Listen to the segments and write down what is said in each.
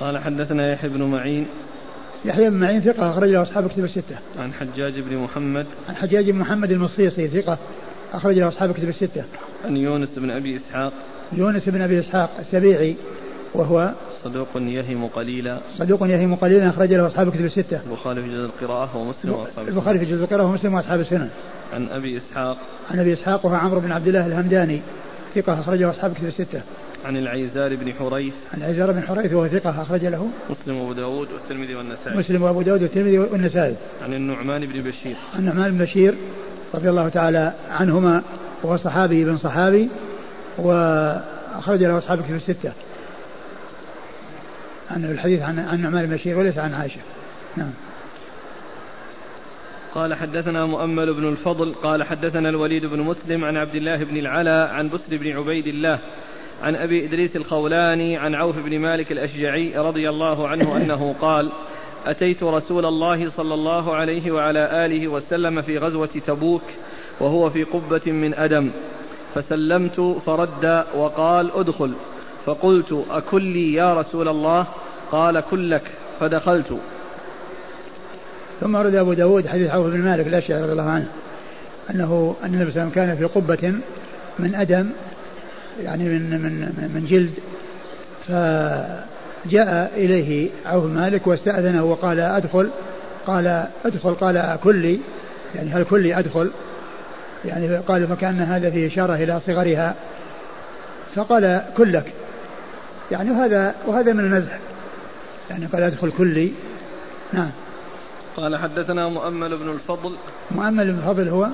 قال حدثنا يحيى بن معين يحيى بن معين ثقة أخرج له أصحاب كتب الستة. عن حجاج بن محمد. عن حجاج بن محمد المصيصي ثقة أخرج له أصحاب كتب الستة. عن يونس بن أبي إسحاق. يونس بن أبي إسحاق السبيعي وهو صدوق يهم قليلا صدوق يهم قليلا أخرج له أصحاب كتب الستة. البخاري في جزء القراءة ومسلم وأصحاب البخاري في جزء القراءة ومسلم وأصحاب السنن. عن أبي إسحاق. عن أبي إسحاق وهو عمرو بن عبد الله الهمداني ثقة أخرجه أصحاب كتب الستة. عن العيزار بن حريث. عن العيزار بن حريث وهو ثقة أخرج له. مسلم وأبو داود والترمذي والنسائي. مسلم وأبو داود والترمذي والنسائي. عن النعمان بن بشير. عن النعمان بن بشير رضي الله تعالى عنهما وهو صحابي بن صحابي وأخرج له أصحاب في الستة. عن الحديث عن عن النعمان بن بشير وليس عن عائشة. نعم. قال حدثنا مؤمل بن الفضل قال حدثنا الوليد بن مسلم عن عبد الله بن العلا عن بسر بن عبيد الله عن أبي إدريس الخولاني عن عوف بن مالك الأشجعي رضي الله عنه أنه قال أتيت رسول الله صلى الله عليه وعلى آله وسلم في غزوة تبوك وهو في قبة من أدم. فسلمت فرد وقال ادخل. فقلت اكلي يا رسول الله؟ قال كلك. فدخلت. ثم ورد أبو داود حديث عوف بن مالك الأشجعي رضي الله عنه أنه أن النبي صلى الله عليه وسلم كان في قبة من أدم يعني من من من جلد. فجاء إليه عوف مالك واستأذنه وقال أدخل قال أدخل قال أكلي يعني هل كلي أدخل؟ يعني قال فكأن هذا فيه إشارة إلى صغرها. فقال كلك يعني وهذا وهذا من المزح يعني قال أدخل كلي نعم. قال حدثنا مؤمل بن الفضل. مؤمل بن الفضل هو؟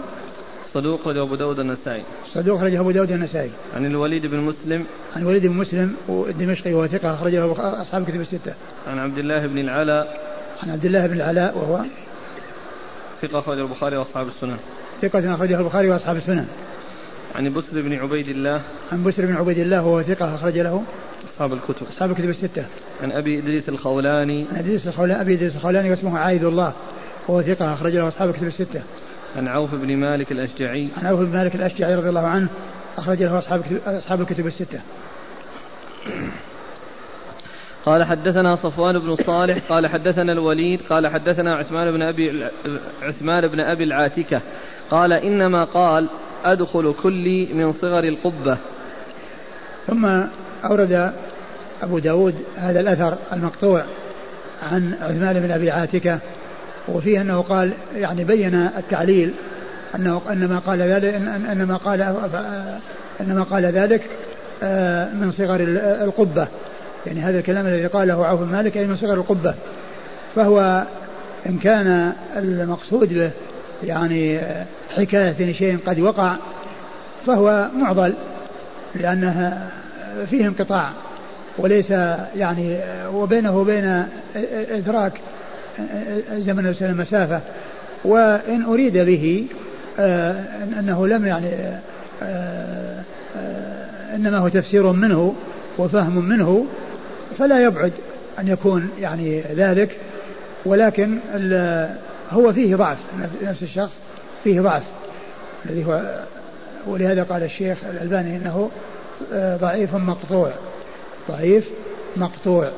صدوق أخرجه أبو داود النسائي. صدوق أخرجه أبو داود النسائي. عن الوليد بن مسلم. عن الوليد بن مسلم الدمشقي وهو ثقة أخرجه أصحاب كتب الستة. عن عبد الله بن العلاء. عن عبد الله بن العلاء وهو ثقة أخرجه البخاري وأصحاب السنن. ثقة أخرجه البخاري وأصحاب السنن. عن بسر بن عبيد الله. عن بسر بن عبيد الله وهو ثقة أخرج له أصحاب الكتب. أصحاب الكتب الستة. عن أبي إدريس الخولاني. عن إدريس الخولاني أبي إدريس الخولاني واسمه عايد الله وهو ثقة أخرج له أصحاب الكتب الستة. عن عوف بن مالك الأشجعي. عن عوف بن مالك الأشجعي رضي الله عنه أخرج له أصحاب أصحاب الكتب الستة. قال حدثنا صفوان بن صالح قال حدثنا الوليد قال حدثنا عثمان بن أبي عثمان بن أبي العاتكة. قال إنما قال أدخل كلي من صغر القبة. ثم أورد أبو داود هذا الأثر المقطوع عن عثمان بن أبي عاتكة وفيه أنه قال يعني بين التعليل أنه إنما قال ذلك إنما قال إنما قال ذلك آه، من صغر القبة. يعني هذا الكلام الذي قاله عوف مالك أي من صغر القبة. فهو إن كان المقصود به يعني حكاية شيء قد وقع فهو معضل لأنها فيه انقطاع وليس يعني وبينه وبين إدراك زمن المسافة. وإن أريد به آه، أنه لم يعني آه، آه، إنما هو تفسير منه وفهم منه فلا يبعد أن يكون يعني ذلك. ولكن هو فيه ضعف نفس الشخص فيه ضعف. الذي هو ولهذا قال الشيخ الألباني إنه ضعيف مقطوع. ضعيف مقطوع.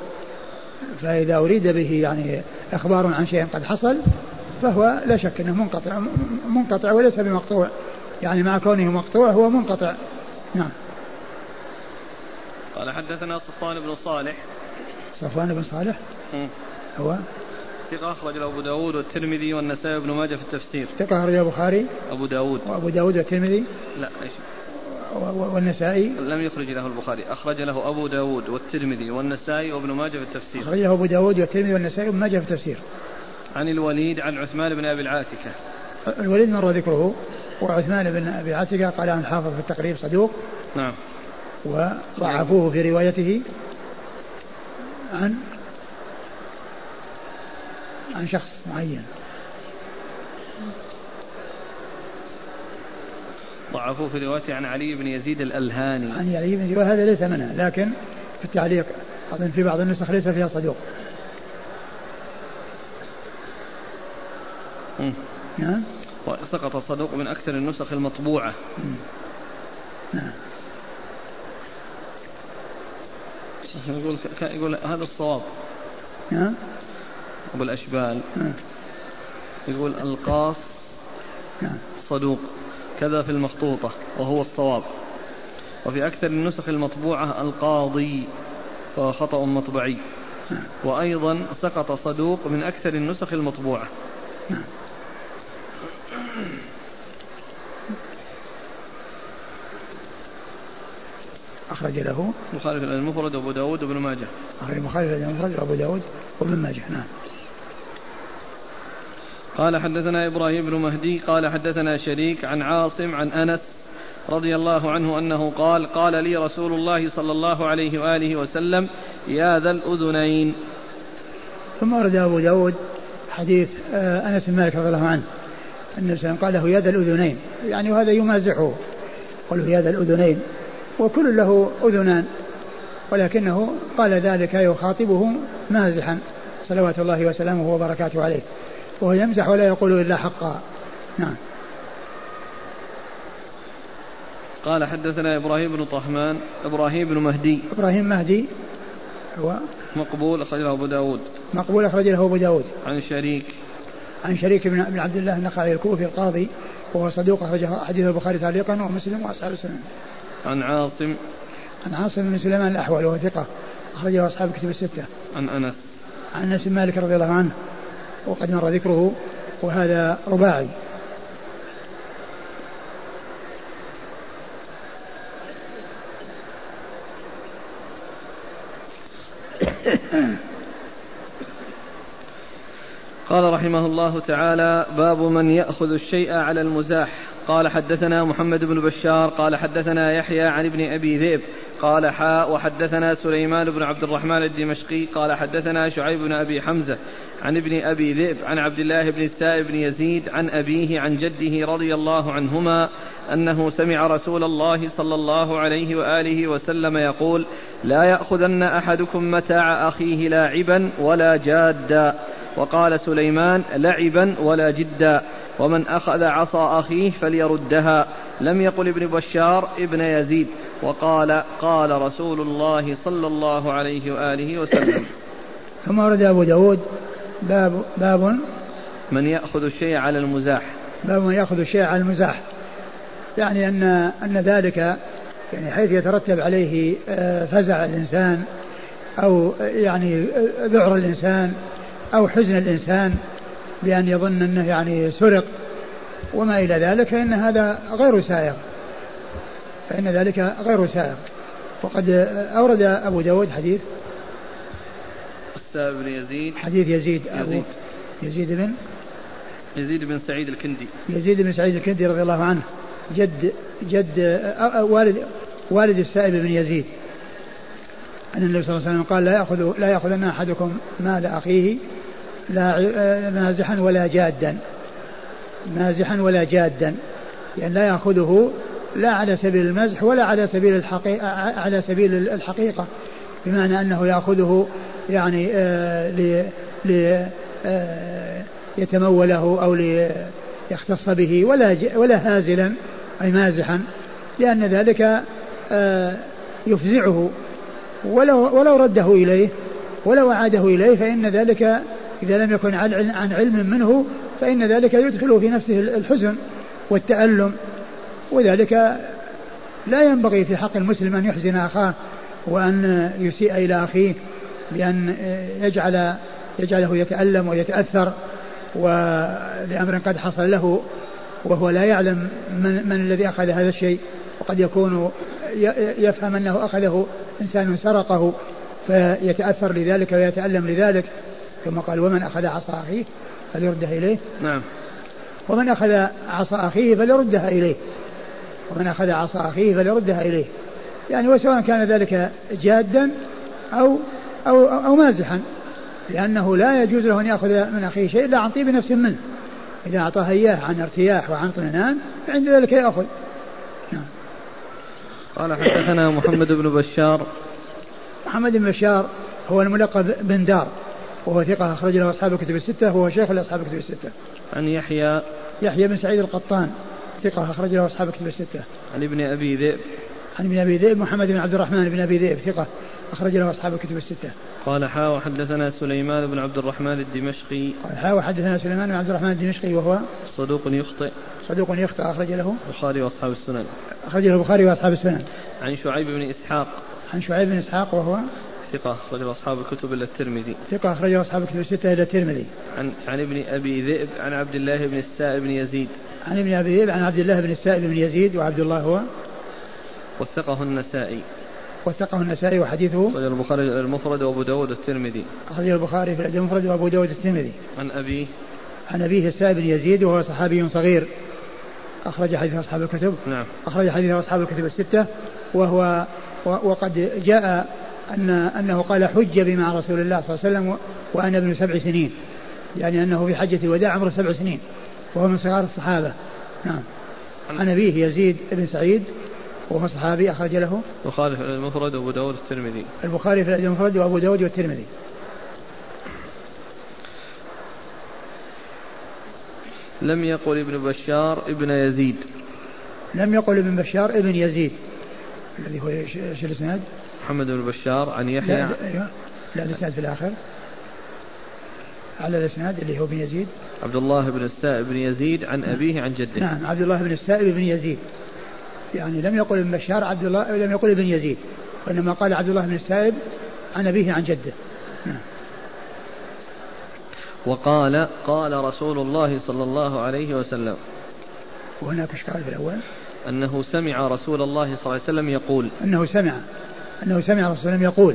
فإذا أريد به يعني إخبار عن شيء قد حصل فهو لا شك أنه منقطع منقطع وليس بمقطوع. يعني مع كونه مقطوع هو منقطع. نعم. قال حدثنا صفوان بن صالح. صفوان بن صالح؟ م. هو؟ ثقة أخرج أبو داود والترمذي والنسائي وابن ماجه في التفسير. ثقة أخرج البخاري؟ أبو داود. وأبو داود والترمذي؟ لا إيش؟ والنسائي؟ لم يخرج له البخاري. أخرج له أبو داود والترمذي والنسائي وابن ماجه في التفسير. أخرج له أبو داود والترمذي والنسائي وابن ماجه في التفسير. عن الوليد عن عثمان بن أبي العاتكة. الوليد مر ذكره وعثمان بن أبي العاتكة قال عن الحافظ في التقريب صدوق. نعم. وضعفوه في روايته عن عن شخص معين. ضعفوه في روايته عن علي بن يزيد الألهاني. عن علي بن يزيد وهذا ليس منها لكن في التعليق أظن في بعض النسخ ليس فيها صدوق. نعم؟ وسقط الصدوق من أكثر النسخ المطبوعة. نعم. يقول يقول هذا الصواب. نعم؟ أبو الأشبال. نعم. يقول القاص نعم. صدوق. كذا في المخطوطة وهو الصواب وفي أكثر النسخ المطبوعة القاضي فهو خطأ مطبعي. وأيضا سقط صدوق من أكثر النسخ المطبوعة. أخرج له مخالف المفرد وأبو داود وابن ماجه أخرج مخالف المفرد وأبو داود وابن ماجه نعم قال حدثنا إبراهيم بن مهدي قال حدثنا شريك عن عاصم عن أنس رضي الله عنه أنه قال قال لي رسول الله صلى الله عليه وآله وسلم يا ذا الأذنين. ثم ورد أبو داود حديث آه، أنس بن مالك رضي الله عنه أن قال له يا ذا الأذنين. يعني وهذا يمازحه له يا ذا الأذنين. وكل له أذنان ولكنه قال ذلك يخاطبه مازحا صلوات الله وسلامه وبركاته عليه. وهو يمزح ولا يقول إلا حقا. نعم. قال حدثنا إبراهيم بن طهمان إبراهيم بن مهدي. إبراهيم مهدي هو مقبول أخرجه أبو داود. مقبول أخرج له أبو داود. عن شريك. عن شريك بن عبد الله النخعي الكوفي القاضي وهو صدوق أخرجه حديث البخاري تعليقا ومسلم وأصحاب السنن. عن عاصم. عن عاصم بن سليمان الأحول وهو ثقة أخرجه أصحاب الكتب الستة. عن أنس. عن أنس مالك رضي الله عنه. وقد مر ذكره وهذا رباعي. قال رحمه الله تعالى باب من يأخذ الشيء على المزاح. قال حدثنا محمد بن بشار قال حدثنا يحيى عن ابن أبي ذئب قال حاء وحدثنا سليمان بن عبد الرحمن الدمشقي قال حدثنا شعيب بن أبي حمزة عن ابن أبي ذئب عن عبد الله بن السائب بن يزيد عن أبيه عن جده رضي الله عنهما أنه سمع رسول الله صلى الله عليه وآله وسلم يقول لا يأخذن أحدكم متاع أخيه لاعبا ولا جادا. وقال سليمان لعبا ولا جدا. ومن أخذ عصا أخيه فليردها. لم يقل ابن بشار ابن يزيد. وقال قال رسول الله صلى الله عليه وآله وسلم. ثم ورد أبو داود باب باب من يأخذ الشيء على المزاح. باب من يأخذ الشيء على المزاح. يعني أن أن ذلك يعني حيث يترتب عليه آه، فزع الإنسان أو يعني ذعر الإنسان أو حزن الإنسان بأن يظن أنه يعني سرق وما إلى ذلك فإن هذا غير سائغ فإن ذلك غير سائغ وقد أورد أبو داود حديث. السائب بن يزيد. حديث يزيد أبو يزيد. يزيد بن يزيد بن سعيد الكندي. يزيد بن سعيد الكندي رضي الله عنه. جد جد والد والد السائب بن يزيد. أن النبي صلى الله عليه وسلم قال لا يأخذ لا يأخذن أحدكم مال أخيه لا مازحا ولا جادا. مازحا ولا جادا. يعني لا يأخذه لا على سبيل المزح ولا على سبيل الحقيقة على سبيل الحقيقة. بمعنى أنه يأخذه يعني آه ل ل آه يتموله أو ليختص به ولا ولا هازلا أي مازحا. لأن ذلك آه يفزعه. ولو ولو رده إليه ولو أعاده إليه فإن ذلك إذا لم يكن عن علم منه فإن ذلك يدخله في نفسه الحزن والتألم. وذلك لا ينبغي في حق المسلم أن يحزن أخاه وأن يسيء إلى أخيه بأن يجعل يجعله يتألم ويتأثر ولأمر قد حصل له وهو لا يعلم من, من الذي أخذ هذا الشيء. وقد يكون يفهم أنه أخذه إنسان سرقه فيتأثر لذلك ويتألم لذلك. ثم قال ومن أخذ عصا أخيه فليردها إليه. نعم. ومن أخذ عصا أخيه فليردها إليه. ومن أخذ عصا أخيه فليردها إليه. يعني وسواء كان ذلك جادا أو أو أو مازحا لأنه لا يجوز له أن يأخذ من أخيه شيء إلا عن طيب نفس منه. إذا أعطاه إياه عن ارتياح وعن اطمئنان فعند ذلك يأخذ. نعم. قال حدثنا محمد بن بشار. محمد بن بشار هو الملقب بن دار. وهو ثقة أخرج له أصحاب الكتب الستة وهو شيخ لأصحاب الكتب الستة. عن يحيى. يحيى بن سعيد القطان ثقة أخرج له أصحاب الكتب الستة. عن ابن أبي ذئب. عن ابن أبي ذئب محمد بن عبد الرحمن بن أبي ذئب ثقة أخرج له أصحاب الكتب الستة. قال حا وحدثنا سليمان بن عبد الرحمن الدمشقي. قال حا وحدثنا سليمان بن عبد الرحمن الدمشقي وهو صدوق يخطئ. صدوق يخطئ أخرج له البخاري وأصحاب السنن. أخرج له البخاري وأصحاب السنن. عن شعيب بن إسحاق. عن شعيب بن إسحاق وهو ثقة أخرجه أصحاب الكتب إلا الترمذي. ثقة أخرجه أصحاب الكتب الستة إلى الترمذي. عن عن ابن أبي ذئب عن عبد الله بن السائب بن يزيد. عن ابن أبي ذئب عن عبد الله بن السائب بن يزيد وعبد الله هو؟ وثقه النسائي. وثقه النسائي وحديثه؟ أخرجه البخاري المفرد وأبو داود الترمذي. أخرجه البخاري في الأدب المفرد وأبو داود الترمذي. عن أبيه عن أبيه السائب بن يزيد وهو صحابي صغير. أخرج حديث أصحاب الكتب. نعم. أخرج حديث أصحاب الكتب الستة وهو وقد جاء أن أنه قال حج بي مع رسول الله صلى الله عليه وسلم وأنا ابن سبع سنين. يعني أنه في حجة الوداع عمره سبع سنين. وهو من صغار الصحابة. نعم. عن أبيه يزيد بن سعيد وهو صحابي أخرج له. البخاري في المفرد وأبو داود الترمذي البخاري في المفرد وأبو داود والترمذي. لم يقل ابن بشار ابن يزيد. لم يقل ابن بشار ابن يزيد. الذي هو إيش الإسناد؟ محمد بن بشار عن يحيى. لا, لا, لا الإسناد في الآخر. على الإسناد اللي هو بن يزيد. عبد الله بن السائب بن يزيد عن أبيه عن جده. نعم عبد الله بن السائب بن يزيد. يعني لم يقل ابن بشار عبد الله لم يقل ابن يزيد وإنما قال عبد الله بن السائب عن أبيه عن جده. نعم. وقال قال رسول الله صلى الله عليه وسلم. وهناك إشكال في الأول. أنه سمع رسول الله صلى الله عليه وسلم يقول. أنه سمع. أنه سمع رسول الله صلى الله عليه يقول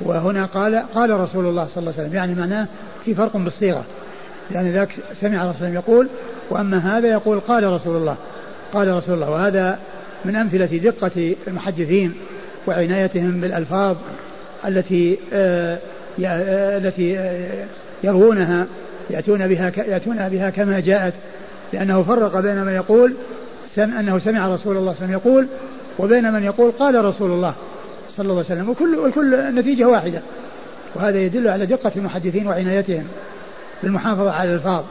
وهنا قال قال رسول الله صلى الله عليه وسلم يعني معناه في فرق بالصيغة. يعني ذاك سمع رسول الله يقول وأما هذا يقول قال رسول الله قال رسول الله وهذا من أمثلة دقة المحدثين وعنايتهم بالألفاظ التي آه التي آه يروونها يأتون بها يأتون بها كما جاءت لأنه فرق بين من يقول سمع أنه سمع رسول الله صلى الله عليه وسلم يقول وبين من يقول قال رسول الله. صلى الله عليه وسلم وكل والكل النتيجة واحدة. وهذا يدل على دقة المحدثين وعنايتهم بالمحافظة على الألفاظ.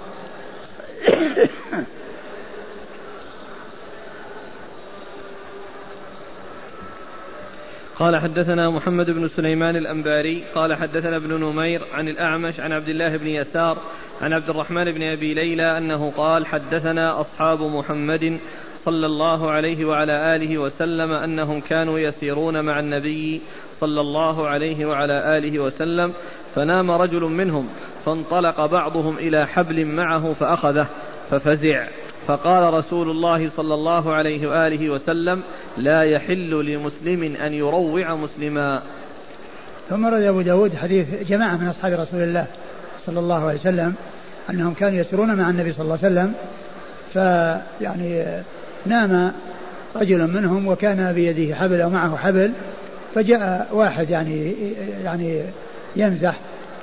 قال حدثنا محمد بن سليمان الأنباري قال حدثنا ابن نمير عن الأعمش عن عبد الله بن يسار عن عبد الرحمن بن أبي ليلى أنه قال حدثنا أصحاب محمد صلى الله عليه وعلى آله وسلم أنهم كانوا يسيرون مع النبي صلى الله عليه وعلى آله وسلم فنام رجل منهم فانطلق بعضهم إلى حبل معه فأخذه ففزع. فقال رسول الله صلى الله عليه وآله وسلم لا يحل لمسلم أن يروع مسلما. ثم رد أبو داود حديث جماعة من أصحاب رسول الله صلى الله عليه وسلم أنهم كانوا يسرون مع النبي صلى الله عليه وسلم فيعني نام رجل منهم وكان بيده حبل أو معه حبل فجاء واحد يعني يعني يمزح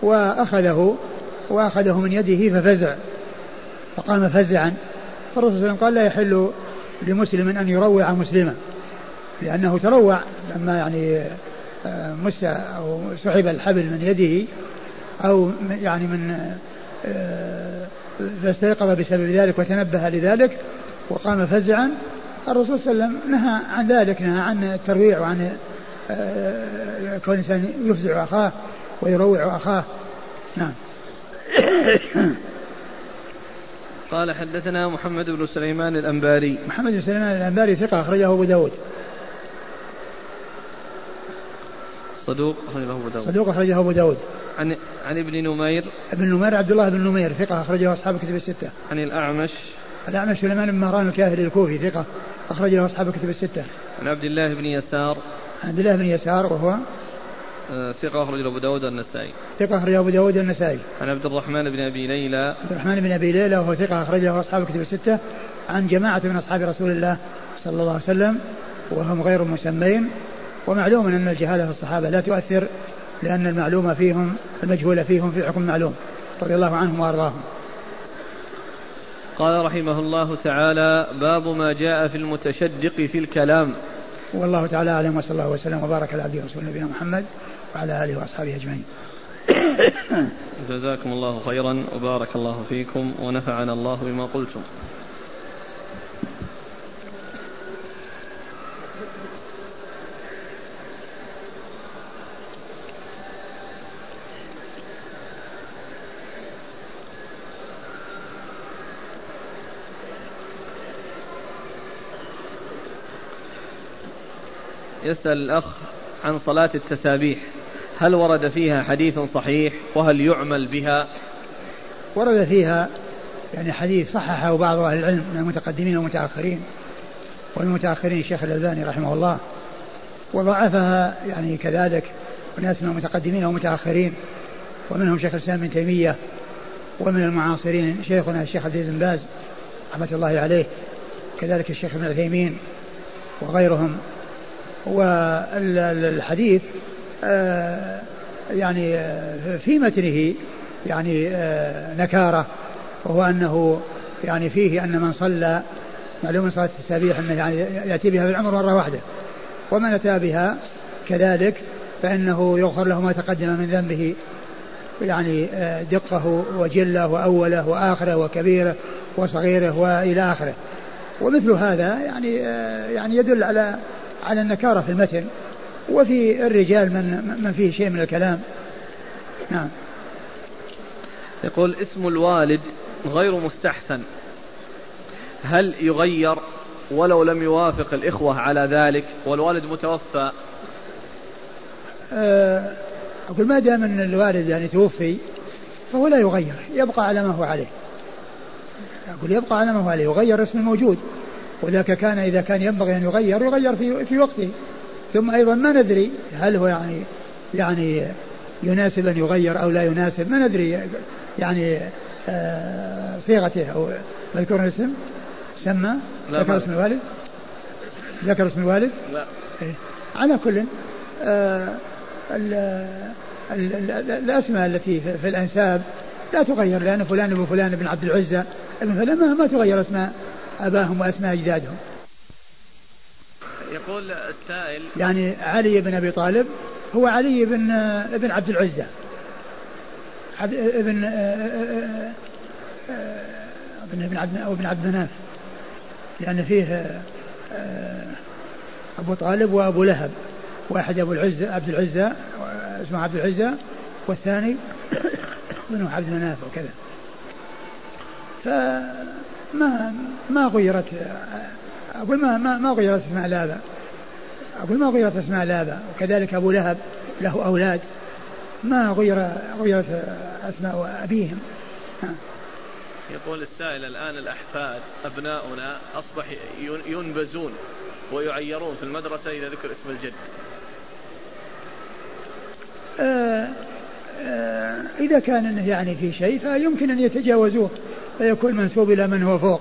وأخذه وأخذه من يده ففزع فقام فزعا. فالرسول صلى الله عليه وسلم قال لا يحل لمسلم أن يروع مسلما لأنه تروع لما يعني آه، مس أو سحب الحبل من يده أو يعني من آه، فاستيقظ بسبب ذلك وتنبه لذلك. وقام فزعا الرسول صلى الله عليه وسلم نهى عن ذلك نهى عن الترويع وعن آه، كون الإنسان يفزع أخاه ويروع أخاه. نعم. قال حدثنا محمد بن سليمان الأنباري. محمد بن سليمان الأنباري ثقة أخرجه أبو داود. صدوق أخرجه أبو داود. صدوق أخرجه أبو داود. عن عن ابن نمير. ابن نمير عبد الله بن نمير ثقة أخرجه أصحاب الكتب الستة. عن الأعمش. الأعمش سليمان بن مهران الكاهلي الكوفي ثقة. أخرجه أصحاب الكتب الستة. عن عبد الله بن يسار. عبد الله بن يسار وهو؟ آه، ثقة أخرج أبو داود والنسائي. ثقة أخرج أبو داود والنسائي. عن عبد الرحمن بن أبي ليلى. عبد الرحمن بن أبي ليلى وهو ثقة أخرج له أصحاب الكتب الستة. عن جماعة من أصحاب رسول الله صلى الله عليه وسلم وهم غير مسمين. ومعلوم أن الجهالة في الصحابة لا تؤثر لأن المعلومة فيهم المجهولة فيهم في حكم معلوم رضي الله عنهم وأرضاهم. قال رحمه الله تعالى باب ما جاء في المتشدق في الكلام. والله تعالى أعلم وصلى الله وسلم وبارك على عبده ورسوله نبينا محمد وعلى آله وأصحابه أجمعين. جزاكم الله خيرا وبارك الله فيكم ونفعنا الله بما قلتم. يسأل الأخ عن صلاة التسابيح. هل ورد فيها حديث صحيح وهل يعمل بها؟ ورد فيها يعني حديث صححه بعض أهل العلم من المتقدمين والمتأخرين والمتأخرين الشيخ الألباني رحمه الله وضعفها يعني كذلك وناس من المتقدمين والمتأخرين ومنهم شيخ الإسلام ابن تيمية ومن المعاصرين شيخنا الشيخ عبد العزيز بن باز رحمة الله عليه كذلك الشيخ ابن عثيمين وغيرهم. والحديث آه، يعني آه، في متنه يعني آه، نكارة وهو أنه يعني فيه أن من صلى معلوم صلاة التسابيح أنه يعني يأتي بها في العمر مرة واحدة. ومن أتى بها كذلك فإنه يغفر له ما تقدم من ذنبه يعني دقه وجله وأوله وآخره وكبيره وصغيره وإلى آخره. ومثل هذا يعني يعني يدل على على النكارة في المتن وفي الرجال من من فيه شيء من الكلام. نعم. يقول اسم الوالد غير مستحسن. هل يغير ولو لم يوافق الإخوة على ذلك والوالد متوفى؟ أه أقول ما دام أن الوالد يعني توفي فهو لا يغير يبقى على ما هو عليه. أقول يبقى على ما هو عليه يغير اسم الموجود ولكن كان إذا كان ينبغي أن يغير يغير في, في وقته. ثم أيضا ما ندري هل هو يعني يعني يناسب أن يغير أو لا يناسب ما ندري يعني آه صيغته أو مذكور الاسم. سمى؟ ذكر اسم الوالد؟ ذكر اسم الوالد؟ لا. إيه؟ على كل آه ال ال ال الأسماء التي في الأنساب لا تغير لأن فلان ابن فلان بن عبد العزة ابن فلان ما تغير أسماء. أباهم وأسماء أجدادهم. يقول السائل يعني علي بن أبي طالب هو علي بن ابن عبد العزة. ابن ابن ابن عبد ابن عبد مناف. لأن فيه أبو طالب وأبو لهب. واحد أبو العزة عبد العزة اسمه عبد العزة والثاني بنو عبد مناف وكذا. فما ما غيرت أقول ما ما, ما غيرت أسماء الآباء. أقول ما غيرت أسماء الآباء. وكذلك أبو لهب له أولاد. ما غير غيرت أسماء أبيهم. يقول السائل الآن الأحفاد أبناؤنا أصبح ينبزون ويعيرون في المدرسة إذا ذكر اسم الجد. آه آه إذا كان يعني في شيء فيمكن أن يتجاوزوه. فيكون منسوب إلى من هو فوق.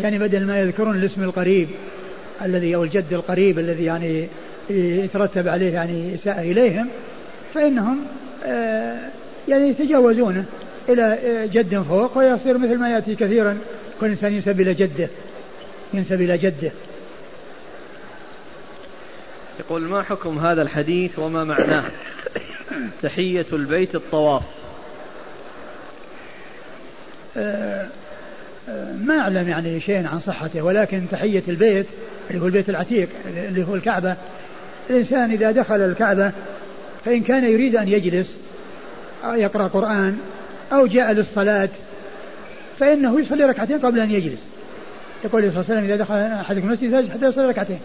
يعني بدل ما يذكرون الاسم القريب الذي أو الجد القريب الذي يعني يترتب عليه يعني إساءة إليهم فإنهم آه، يعني يتجاوزونه إلى آه، جد فوق ويصير مثل ما يأتي كثيرا كل إنسان ينسب إلى جده ينسب إلى جده. يقول ما حكم هذا الحديث وما معناه؟ تحية البيت الطواف. ما أعلم يعني شيء عن صحته ولكن تحية البيت اللي هو البيت العتيق اللي هو الكعبة الإنسان إذا دخل الكعبة فإن كان يريد أن يجلس أو يقرأ قرآن أو جاء للصلاة فإنه يصلي ركعتين قبل أن يجلس. يقول صلى الله عليه وسلم إذا دخل أحدكم المسجد حتى يصلي ركعتين.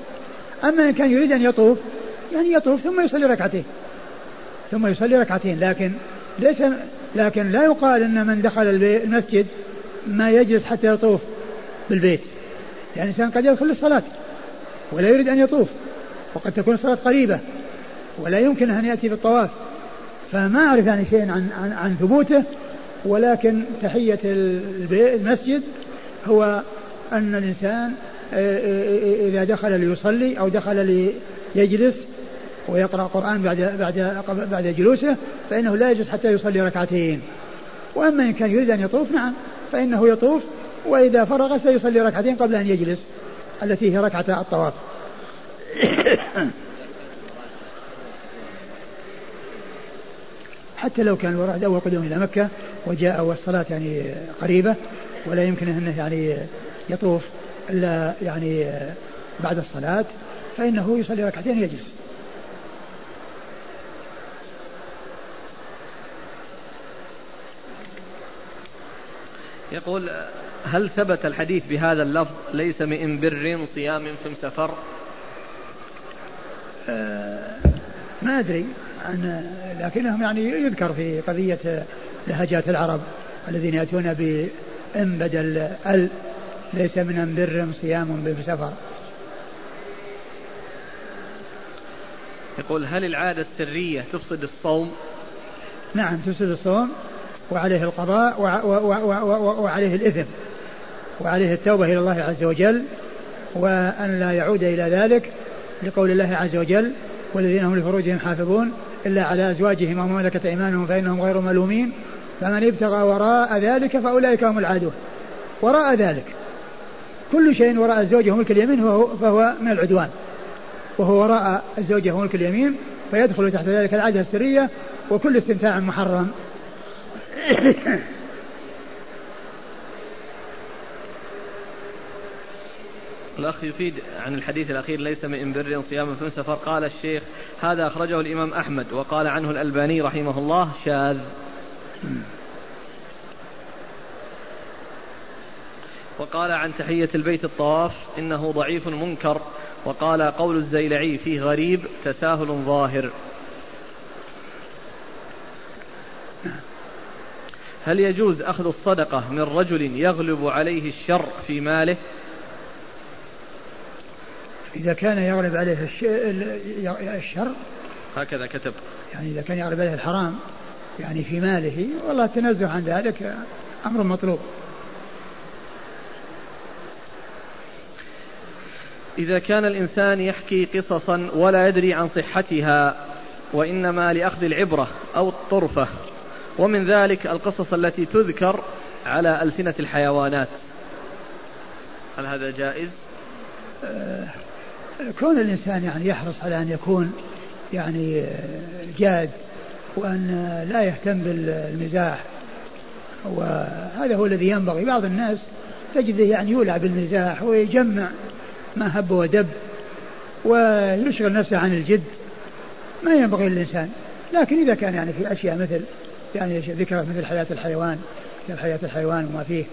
أما إن كان يريد أن يطوف يعني يطوف ثم يصلي ركعتين. ثم يصلي ركعتين لكن ليس لكن لا يقال أن من دخل المسجد ما يجلس حتى يطوف بالبيت. يعني الإنسان قد يدخل للصلاة ولا يريد أن يطوف وقد تكون الصلاة قريبة ولا يمكن أن يأتي بالطواف. فما أعرف يعني شيء عن, عن, عن ثبوته ولكن تحية المسجد هو أن الإنسان آه، آه، إذا دخل ليصلي أو دخل ليجلس ويقرأ قرآن بعد بعد بعد جلوسه فإنه لا يجلس حتى يصلي ركعتين. وأما إن كان يريد أن يطوف نعم فإنه يطوف وإذا فرغ سيصلي ركعتين قبل أن يجلس التي هي ركعة الطواف. حتى لو كان الواحد أول قدوم إلى مكة وجاء والصلاة يعني قريبة ولا يمكن أنه يعني يطوف إلا يعني بعد الصلاة فإنه يصلي ركعتين يجلس يقول هل ثبت الحديث بهذا اللفظ ليس من بر صيام في سفر؟ آه، ما أدري. عن لكنهم يعني يذكر في قضية لهجات العرب الذين يأتون بإن بدل ال ليس من بر صيام بسفر يقول هل العادة السرية تفسد الصوم؟ نعم تفسد الصوم. وعليه القضاء وعليه الإثم وعليه التوبة إلى الله عز وجل وأن لا يعود إلى ذلك لقول الله عز وجل والذين هم لفروجهم حافظون إلا على أزواجهم أو ملكة أيمانهم فإنهم غير ملومين فمن ابتغى وراء ذلك فأولئك هم العادون. وراء ذلك. كل شيء وراء الزوجة وملك اليمين فهو, من العدوان. وهو وراء الزوجة وملك اليمين فيدخل تحت ذلك العادة السرية وكل استمتاع محرم. الأخ يفيد عن الحديث الأخير ليس من بر صيام في سفر قال الشيخ هذا أخرجه الإمام أحمد وقال عنه الألباني رحمه الله شاذ. وقال عن تحية البيت الطواف إنه ضعيف منكر. وقال قول الزيلعي فيه غريب تساهل ظاهر. هل يجوز أخذ الصدقة من رجل يغلب عليه الشر في ماله؟ إذا كان يغلب عليه الشر هكذا كتب. يعني إذا كان يغلب عليه الحرام يعني في ماله والله التنزه عن ذلك أمر مطلوب. إذا كان الإنسان يحكي قصصا ولا يدري عن صحتها وإنما لأخذ العبرة أو الطرفة ومن ذلك القصص التي تذكر على ألسنة الحيوانات. هل هذا جائز؟ آه، كون الإنسان يعني يحرص على أن يكون يعني جاد وأن لا يهتم بالمزاح وهذا هو الذي ينبغي. بعض الناس تجده يعني يولع بالمزاح ويجمع ما هب ودب ويشغل نفسه عن الجد. ما ينبغي للإنسان. لكن إذا كان يعني في أشياء مثل يعني ذكر مثل حياة الحيوان كتاب حياة الحيوان وما فيه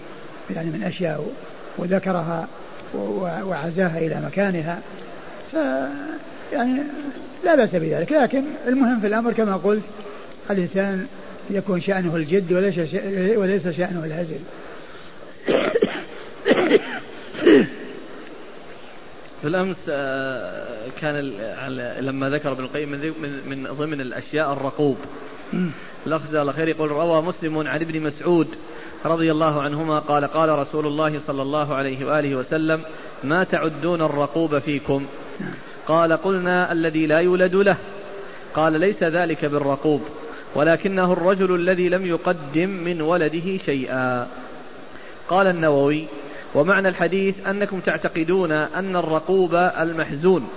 يعني من أشياء وذكرها وعزاها إلى مكانها. ف يعني لا بأس بذلك. لكن المهم في الأمر كما قلت الإنسان يكون شأنه الجد وليس وليس شأنه الهزل. بالامس آه، كان لما ذكر ابن القيم من ضمن الأشياء الرقوب. جزاه الله خير يقول روى مسلم عن ابن مسعود رضي الله عنهما قال قال رسول الله صلى الله عليه وآله وسلم ما تعدون الرقوب فيكم؟ قال قلنا الذي لا يولد له. قال ليس ذلك بالرقوب ولكنه الرجل الذي لم يقدم من ولده شيئا. قال النووي ومعنى الحديث أنكم تعتقدون أن الرقوب المحزون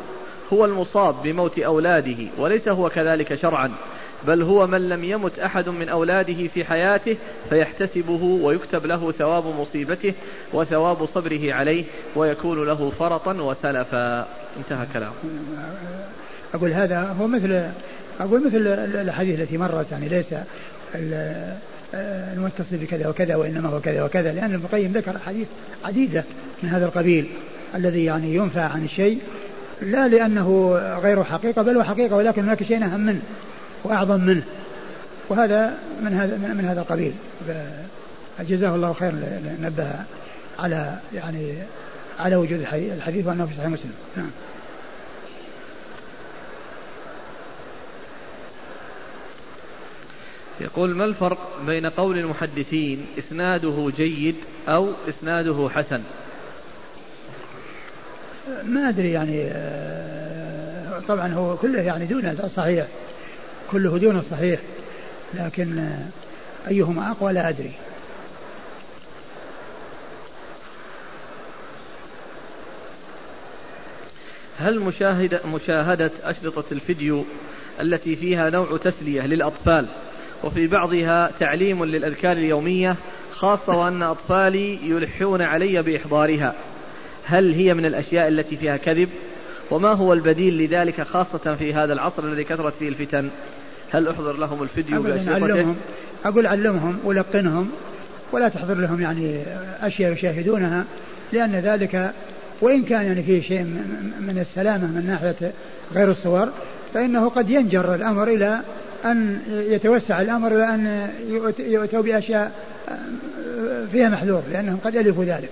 هو المصاب بموت أولاده وليس هو كذلك شرعا. بل هو من لم يمت أحد من أولاده في حياته فيحتسبه ويكتب له ثواب مصيبته وثواب صبره عليه ويكون له فرطا وسلفا. انتهى كلام. أقول هذا هو مثل أقول مثل الأحاديث التي مرت يعني ليس المتصل بكذا وكذا وإنما هو كذا وكذا لأن ابن القيم ذكر أحاديث عديدة من هذا القبيل الذي يعني ينفع عن الشيء لا لأنه غير حقيقة بل هو حقيقة ولكن هناك شيء أهم منه. وأعظم منه. وهذا من هذا من هذا القبيل. جزاه الله خيرا نبه على يعني على وجود الحديث وأنه في صحيح مسلم. نعم. يقول ما الفرق بين قول المحدثين إسناده جيد أو إسناده حسن؟ ما أدري يعني طبعا هو كله يعني دون الصحيح كله دون الصحيح لكن أيهما أقوى لا أدري. هل مشاهدة, مشاهدة أشرطة الفيديو التي فيها نوع تسلية للأطفال وفي بعضها تعليم للأذكار اليومية خاصة وأن أطفالي يلحون علي بإحضارها؟ هل هي من الأشياء التي فيها كذب؟ وما هو البديل لذلك خاصة في هذا العصر الذي كثرت فيه الفتن؟ هل أحضر لهم الفيديو علمهم. أقول علمهم ولقنهم ولا تحضر لهم يعني أشياء يشاهدونها لأن ذلك وإن كان يعني فيه شيء من السلامة من ناحية غير الصور فإنه قد ينجر الأمر إلى أن يتوسع الأمر إلى أن يؤتوا بأشياء فيها محذور لأنهم قد ألفوا ذلك.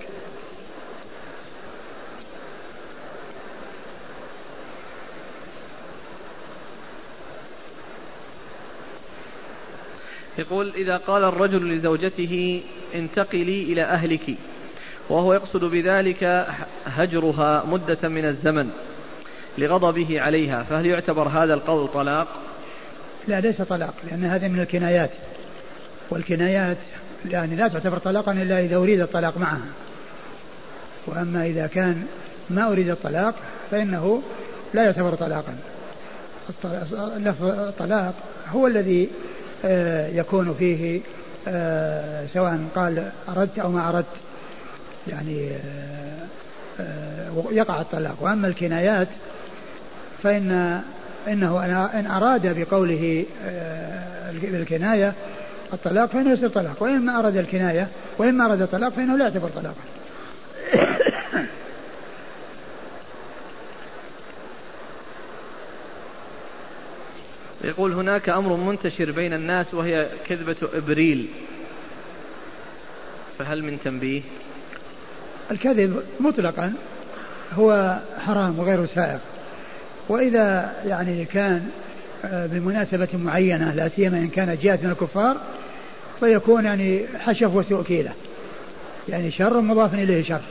يقول إذا قال الرجل لزوجته انتقلي إلى أهلك وهو يقصد بذلك هجرها مدة من الزمن لغضبه عليها فهل يعتبر هذا القول طلاق؟ لا ليس طلاق لأن هذا من الكنايات والكنايات يعني لا تعتبر طلاقا إلا إذا أريد الطلاق معها. وأما إذا كان ما أريد الطلاق فإنه لا يعتبر طلاقا. الطلاق هو الذي يكون فيه آه، سواء قال أردت أو ما أردت يعني آه، يقع الطلاق. وأما الكنايات فإن إنه إن أراد بقوله الكناية الطلاق فإنه يصير طلاق. وإن ما أراد الكناية وإن ما أراد الطلاق فإنه لا يعتبر طلاقا. يقول هناك أمر منتشر بين الناس وهي كذبة إبريل. فهل من تنبيه؟ الكذب مطلقا هو حرام وغير سائغ وإذا يعني كان آه، بمناسبة معينة لا سيما إن كانت جاءت من الكفار فيكون يعني حشف وسوء كيلة يعني شر مضاف إليه شر.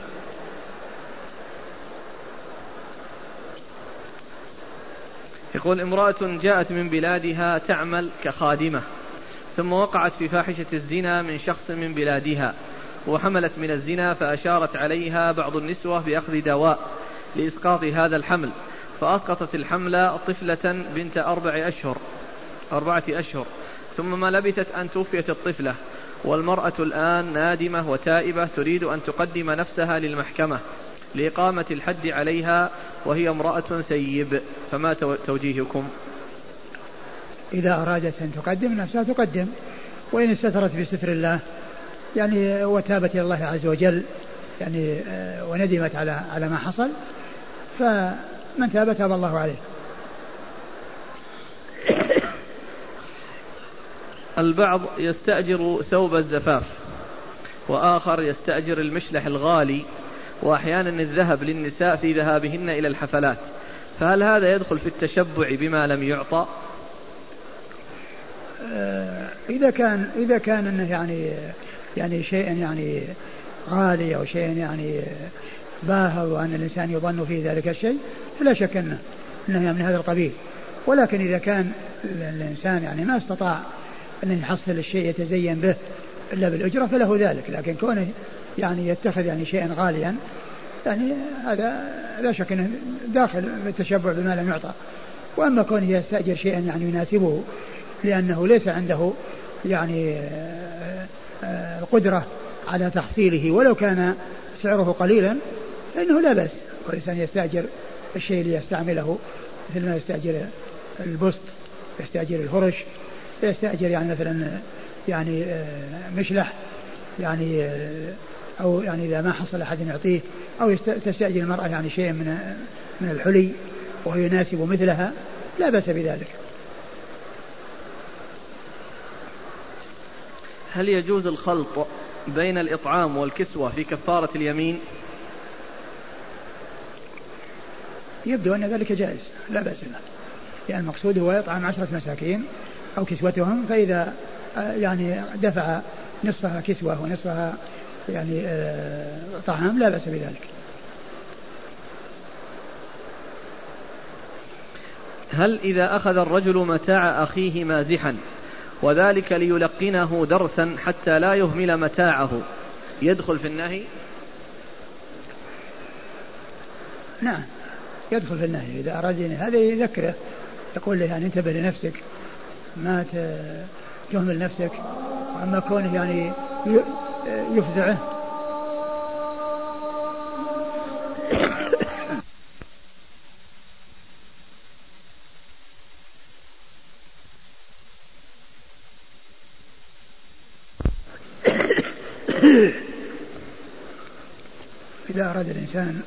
يقول امرأة جاءت من بلادها تعمل كخادمة ثم وقعت في فاحشة الزنا من شخص من بلادها وحملت من الزنا فأشارت عليها بعض النسوة بأخذ دواء لإسقاط هذا الحمل فأسقطت الحمل طفلة بنت أربع أشهر أربعة أشهر ثم ما لبثت أن توفيت الطفلة والمرأة الآن نادمة وتائبة تريد أن تقدم نفسها للمحكمة. لإقامة الحد عليها وهي امرأة ثيب فما توجيهكم؟ إذا أرادت أن تقدم نفسها تقدم وإن استترت بستر الله يعني وتابت إلى الله عز وجل يعني آه، وندمت على على ما حصل فمن تاب تاب الله عليه. البعض يستأجر ثوب الزفاف وآخر يستأجر المشلح الغالي. وأحيانا الذهب للنساء في ذهابهن إلى الحفلات. فهل هذا يدخل في التشبع بما لم يعطى؟ آه، إذا كان إذا كان أنه يعني يعني شيء يعني غالي أو شيء يعني باهظ وأن الإنسان يظن فيه ذلك الشيء فلا شك أنه أنه من هذا القبيل. ولكن إذا كان الإنسان يعني ما استطاع أن يحصل الشيء يتزين به إلا بالأجرة فله ذلك. لكن كونه يعني يتخذ يعني شيئا غاليا يعني هذا لا شك إنه داخل التشبع بما لم يعطى. وأما كونه يستأجر شيئا يعني يناسبه لأنه ليس عنده يعني القدره آه، آه، على تحصيله ولو كان سعره قليلا فإنه لا بأس. والانسان يستأجر الشيء ليستعمله مثل ما يستأجر البسط يستأجر الهرش يستأجر يعني مثلا يعني آه، مشلح يعني أو يعني إذا ما حصل أحد يعطيه أو تستأجر المرأة يعني شيء من من الحلي وهو يناسب مثلها لا بأس بذلك. هل يجوز الخلط بين الإطعام والكسوة في كفارة اليمين؟ يبدو أن ذلك جائز لا بأس له يعني المقصود هو يطعم عشرة مساكين أو كسوتهم فإذا آه، يعني دفع نصفها كسوة ونصفها يعني آه، طعام لا بأس بذلك. هل إذا أخذ الرجل متاع أخيه مازحا وذلك ليلقنه درسا حتى لا يهمل متاعه يدخل في النهي؟ نعم يدخل في النهي. إذا أراد هذا يذكره يقول له يعني انتبه لنفسك ما تهمل نفسك. أما كونه يعني يفزعه. إذا أراد الإنسان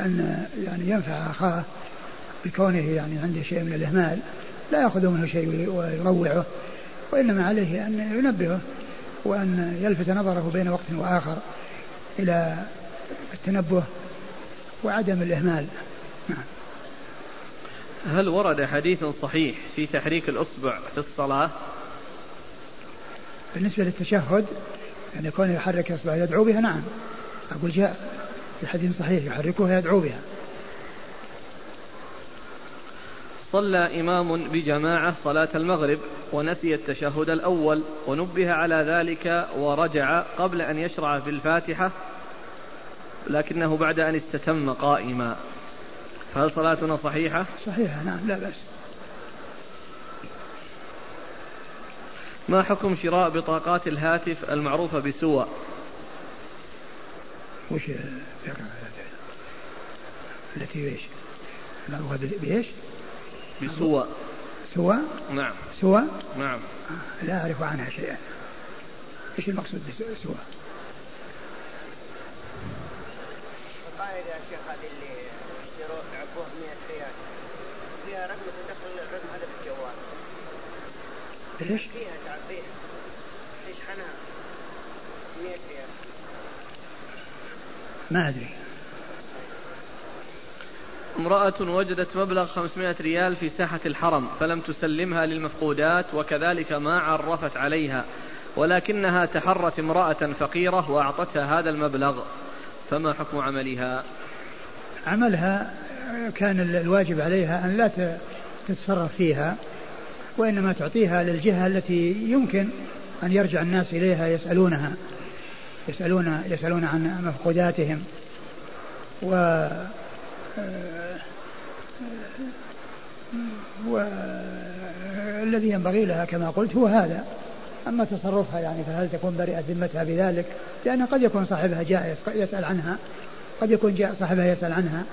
أن يعني ينفع أخاه بكونه يعني عنده شيء من الإهمال لا يأخذ منه شيء ويروعه وإنما عليه أن ينبهه. وأن يلفت نظره بين وقت وآخر إلى التنبه وعدم الإهمال. نعم. هل ورد حديث صحيح في تحريك الأصبع في الصلاة؟ بالنسبة للتشهد يعني كونه يحرك إصبعه يدعو بها نعم. أقول جاء في حديث صحيح يحركها يدعو بها. صلى إمام بجماعة صلاة المغرب ونسي التشهد الأول ونبه على ذلك ورجع قبل أن يشرع في الفاتحة لكنه بعد أن استتم قائما فهل صلاتنا صحيحة؟ صحيحة نعم لا بأس ما حكم شراء بطاقات الهاتف المعروفة بسوى وش التي إيش؟ بإيش؟ بسوى سوى؟ نعم. سوى؟ نعم. لا أعرف عنها شيئا. إيش المقصود بسوى؟ القاعدة يا شيخ هذه اللي يشتروا عبوه 100 ريال. فيها رقم تدخل الرقم هذا في الجوال. ليش؟ فيها تعبيها تشحنها 100 ريال. ما أدري. امرأة وجدت مبلغ 500 ريال في ساحة الحرم فلم تسلمها للمفقودات وكذلك ما عرفت عليها ولكنها تحرت امرأة فقيرة وأعطتها هذا المبلغ. فما حكم عملها؟ عملها كان الواجب عليها أن لا تتصرف فيها وإنما تعطيها للجهة التي يمكن أن يرجع الناس إليها يسألونها يسألون يسألون عن مفقوداتهم. و والذي ينبغي لها كما قلت هو هذا. أما تصرفها يعني فهل تكون بريئة ذمتها بذلك؟ لأن قد يكون صاحبها جاء يسأل عنها قد يكون جاء صاحبها يسأل عنها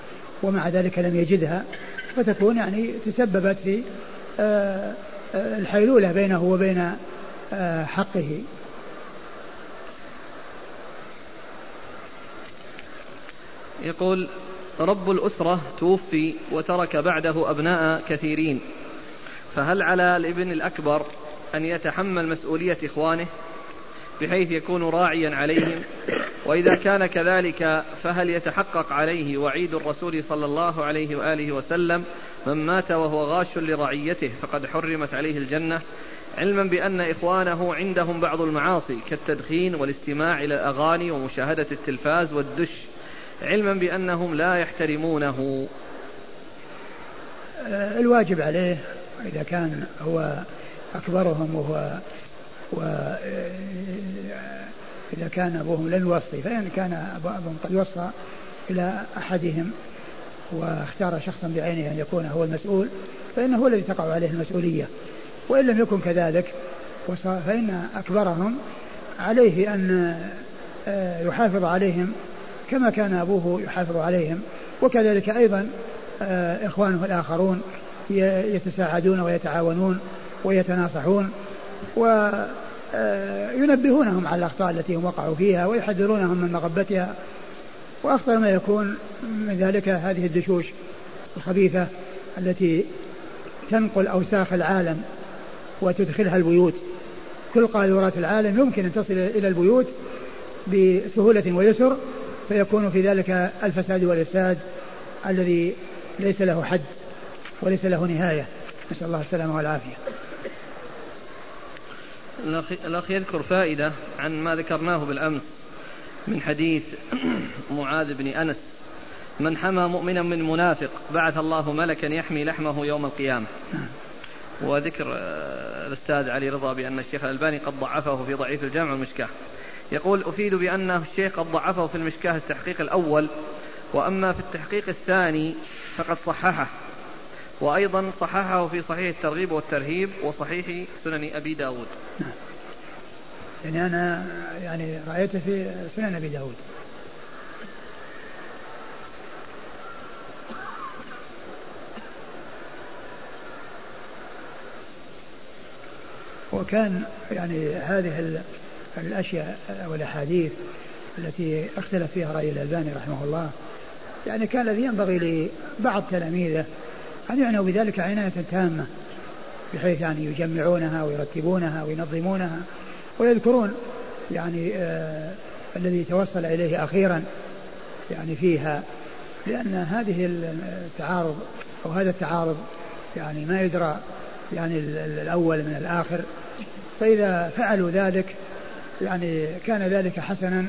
ومع ذلك لم يجدها فتكون يعني تسببت في آه، آه، الحيلولة بينه وبين آه، حقه. يقول رب الأسرة توفي وترك بعده أبناء كثيرين. فهل على الابن الأكبر أن يتحمل مسؤولية إخوانه بحيث يكون راعيا عليهم؟ وإذا كان كذلك فهل يتحقق عليه وعيد الرسول صلى الله عليه وآله وسلم من مات وهو غاش لرعيته فقد حرمت عليه الجنة؟ علما بأن إخوانه عندهم بعض المعاصي كالتدخين والاستماع إلى الأغاني ومشاهدة التلفاز والدش. علما بأنهم لا يحترمونه. آه، الواجب عليه إذا كان هو أكبرهم وهو و آه، إذا كان أبوهم لن يوصي فإن كان أبوهم قد وصى إلى أحدهم واختار شخصا بعينه أن يكون هو المسؤول فإنه هو الذي تقع عليه المسؤولية. وإن لم يكن كذلك فإن أكبرهم عليه أن آه، يحافظ عليهم كما كان أبوه يحافظ عليهم. وكذلك أيضا آه، إخوانه الآخرون يتساعدون ويتعاونون ويتناصحون وينبهونهم على الأخطاء التي هم وقعوا فيها ويحذرونهم من مغبتها. وأخطر ما يكون من ذلك هذه الدشوش الخبيثة التي تنقل أوساخ العالم وتدخلها البيوت. كل قاذورات العالم يمكن أن تصل إلى البيوت بسهولة ويسر فيكون في ذلك الفساد والإفساد الذي ليس له حد وليس له نهاية. نسأل الله السلامة والعافية. الأخ يذكر فائدة عن ما ذكرناه بالأمس من حديث معاذ بن أنس. من حمى مؤمنا من منافق بعث الله ملكا يحمي لحمه يوم القيامة. وذكر آه، الأستاذ علي رضا بأن الشيخ الألباني قد ضعفه في ضعيف الجامع والمشكاة. يقول أفيد بأن الشيخ قد ضعفه في المشكاة التحقيق الأول وأما في التحقيق الثاني فقد صححه. وأيضا صححه في صحيح الترغيب والترهيب وصحيح سنن أبي داود. نعم. يعني أنا يعني رأيته في سنن أبي داود. وكان يعني هذه الأشياء أو الأحاديث التي اختلف فيها رأي الألباني رحمه الله. يعني كان الذي ينبغي لبعض تلاميذه أن يعنوا بذلك عناية تامة بحيث يعني يجمعونها ويرتبونها وينظمونها ويذكرون يعني آه الذي توصل إليه أخيرا يعني فيها. لأن هذه التعارض أو هذا التعارض يعني ما يدرى يعني الأول من الآخر. فإذا فعلوا ذلك يعني كان ذلك حسنا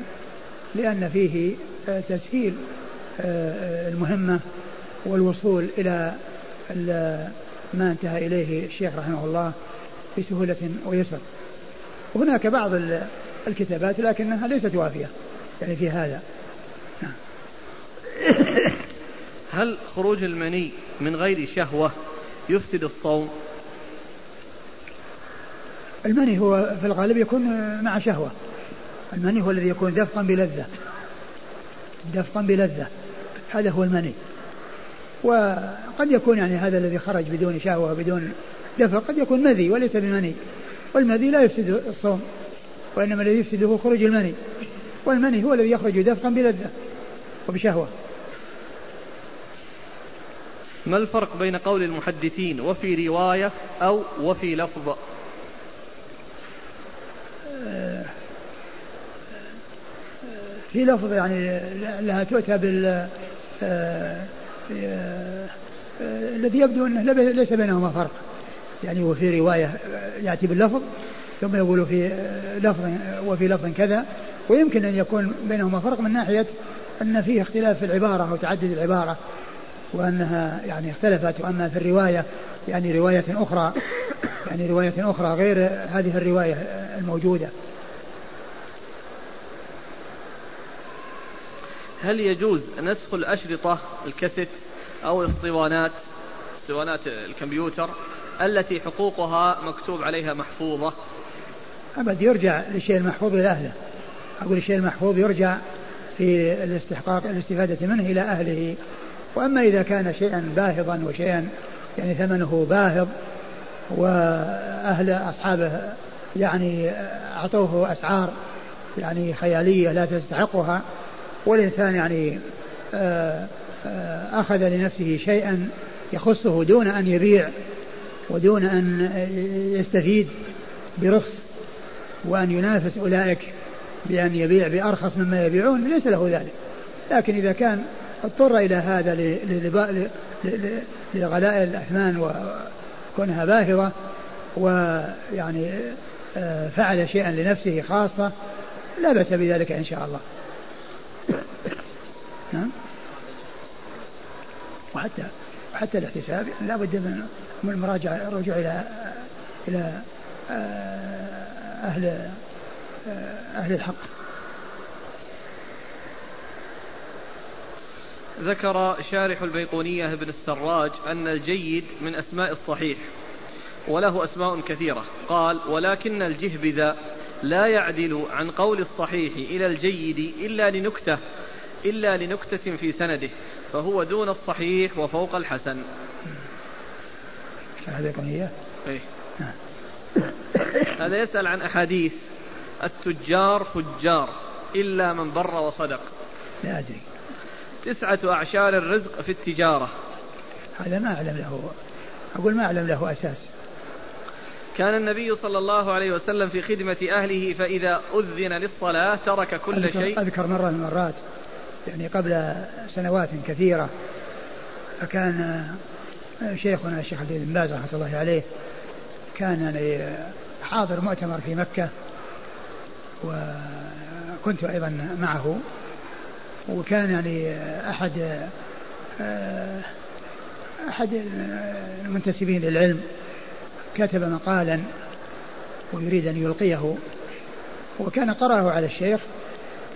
لأن فيه آه، تسهيل آه، المهمة والوصول إلى ما انتهى إليه الشيخ رحمه الله بسهولة ويسر. وهناك بعض الكتابات لكنها ليست وافية يعني في هذا. نعم. هل خروج المني من غير شهوة يفسد الصوم؟ المني هو في الغالب يكون مع شهوة. المني هو الذي يكون دفقا بلذة. دفقا بلذة. هذا هو المني. وقد يكون يعني هذا الذي خرج بدون شهوة بدون دفق قد يكون مذي وليس بمني. والمذي لا يفسد الصوم وإنما الذي يفسده خروج المني. والمني هو الذي يخرج دفقا بلذة وبشهوة. ما الفرق بين قول المحدثين وفي رواية أو وفي لفظ؟ في لفظ يعني لها تؤتى بال آه، آه، الذي يبدو أنه ليس بينهما فرق. يعني وفي رواية يأتي باللفظ ثم يقول في لفظ وفي لفظ كذا. ويمكن أن يكون بينهما فرق من ناحية أن فيه اختلاف في العبارة أو تعدد العبارة. وأنها يعني اختلفت وأما في الرواية يعني رواية أخرى يعني رواية أخرى غير هذه الرواية الموجودة. هل يجوز نسخ الأشرطة الكاسيت أو الاسطوانات اسطوانات الكمبيوتر التي حقوقها مكتوب عليها محفوظة؟ أبد يرجع للشيء المحفوظ إلى أهله. أقول الشيء المحفوظ يرجع في الاستحقاق الاستفادة منه إلى أهله. وأما إذا كان شيئا باهظا وشيئا يعني ثمنه باهظ وأهل أصحابه يعني أعطوه أسعار يعني خيالية لا تستحقها والإنسان يعني آه، آه، أخذ لنفسه شيئا يخصه دون أن يبيع ودون أن يستفيد برخص وأن ينافس أولئك بأن يبيع بأرخص مما يبيعون ليس له ذلك. لكن إذا كان اضطر إلى هذا لغلاء الأثمان وكونها باهظة ويعني آه، فعل شيئا لنفسه خاصة. لا بأس بذلك إن شاء الله. نعم. وحتى وحتى الاحتساب لا بد من من المراجعة الرجوع إلى إلى آه، أهل آه، أهل الحق. ذكر شارح البيقونية ابن السراج أن الجيد من أسماء الصحيح وله أسماء كثيرة. قال ولكن الجهبذ لا يعدل عن قول الصحيح إلى الجيد إلا لنكتة إلا لنكتة في سنده فهو دون الصحيح وفوق الحسن. هذا هي إيه؟ نعم. هذا يسأل عن أحاديث التجار فجار إلا من بر وصدق. لا أدري. تسعة أعشار الرزق في التجارة. هذا ما أعلم له. أقول ما أعلم له أساس. كان النبي صلى الله عليه وسلم في خدمة أهله فإذا أذن للصلاة ترك كل أذكر شيء. أذكر مرة من المرات يعني قبل سنوات كثيرة فكان شيخنا الشيخ عبد بن باز رحمة الله عليه كان يعني حاضر مؤتمر في مكة وكنت أيضا معه. وكان يعني أحد أحد المنتسبين للعلم كتب مقالا ويريد أن يلقيه وكان قرأه على الشيخ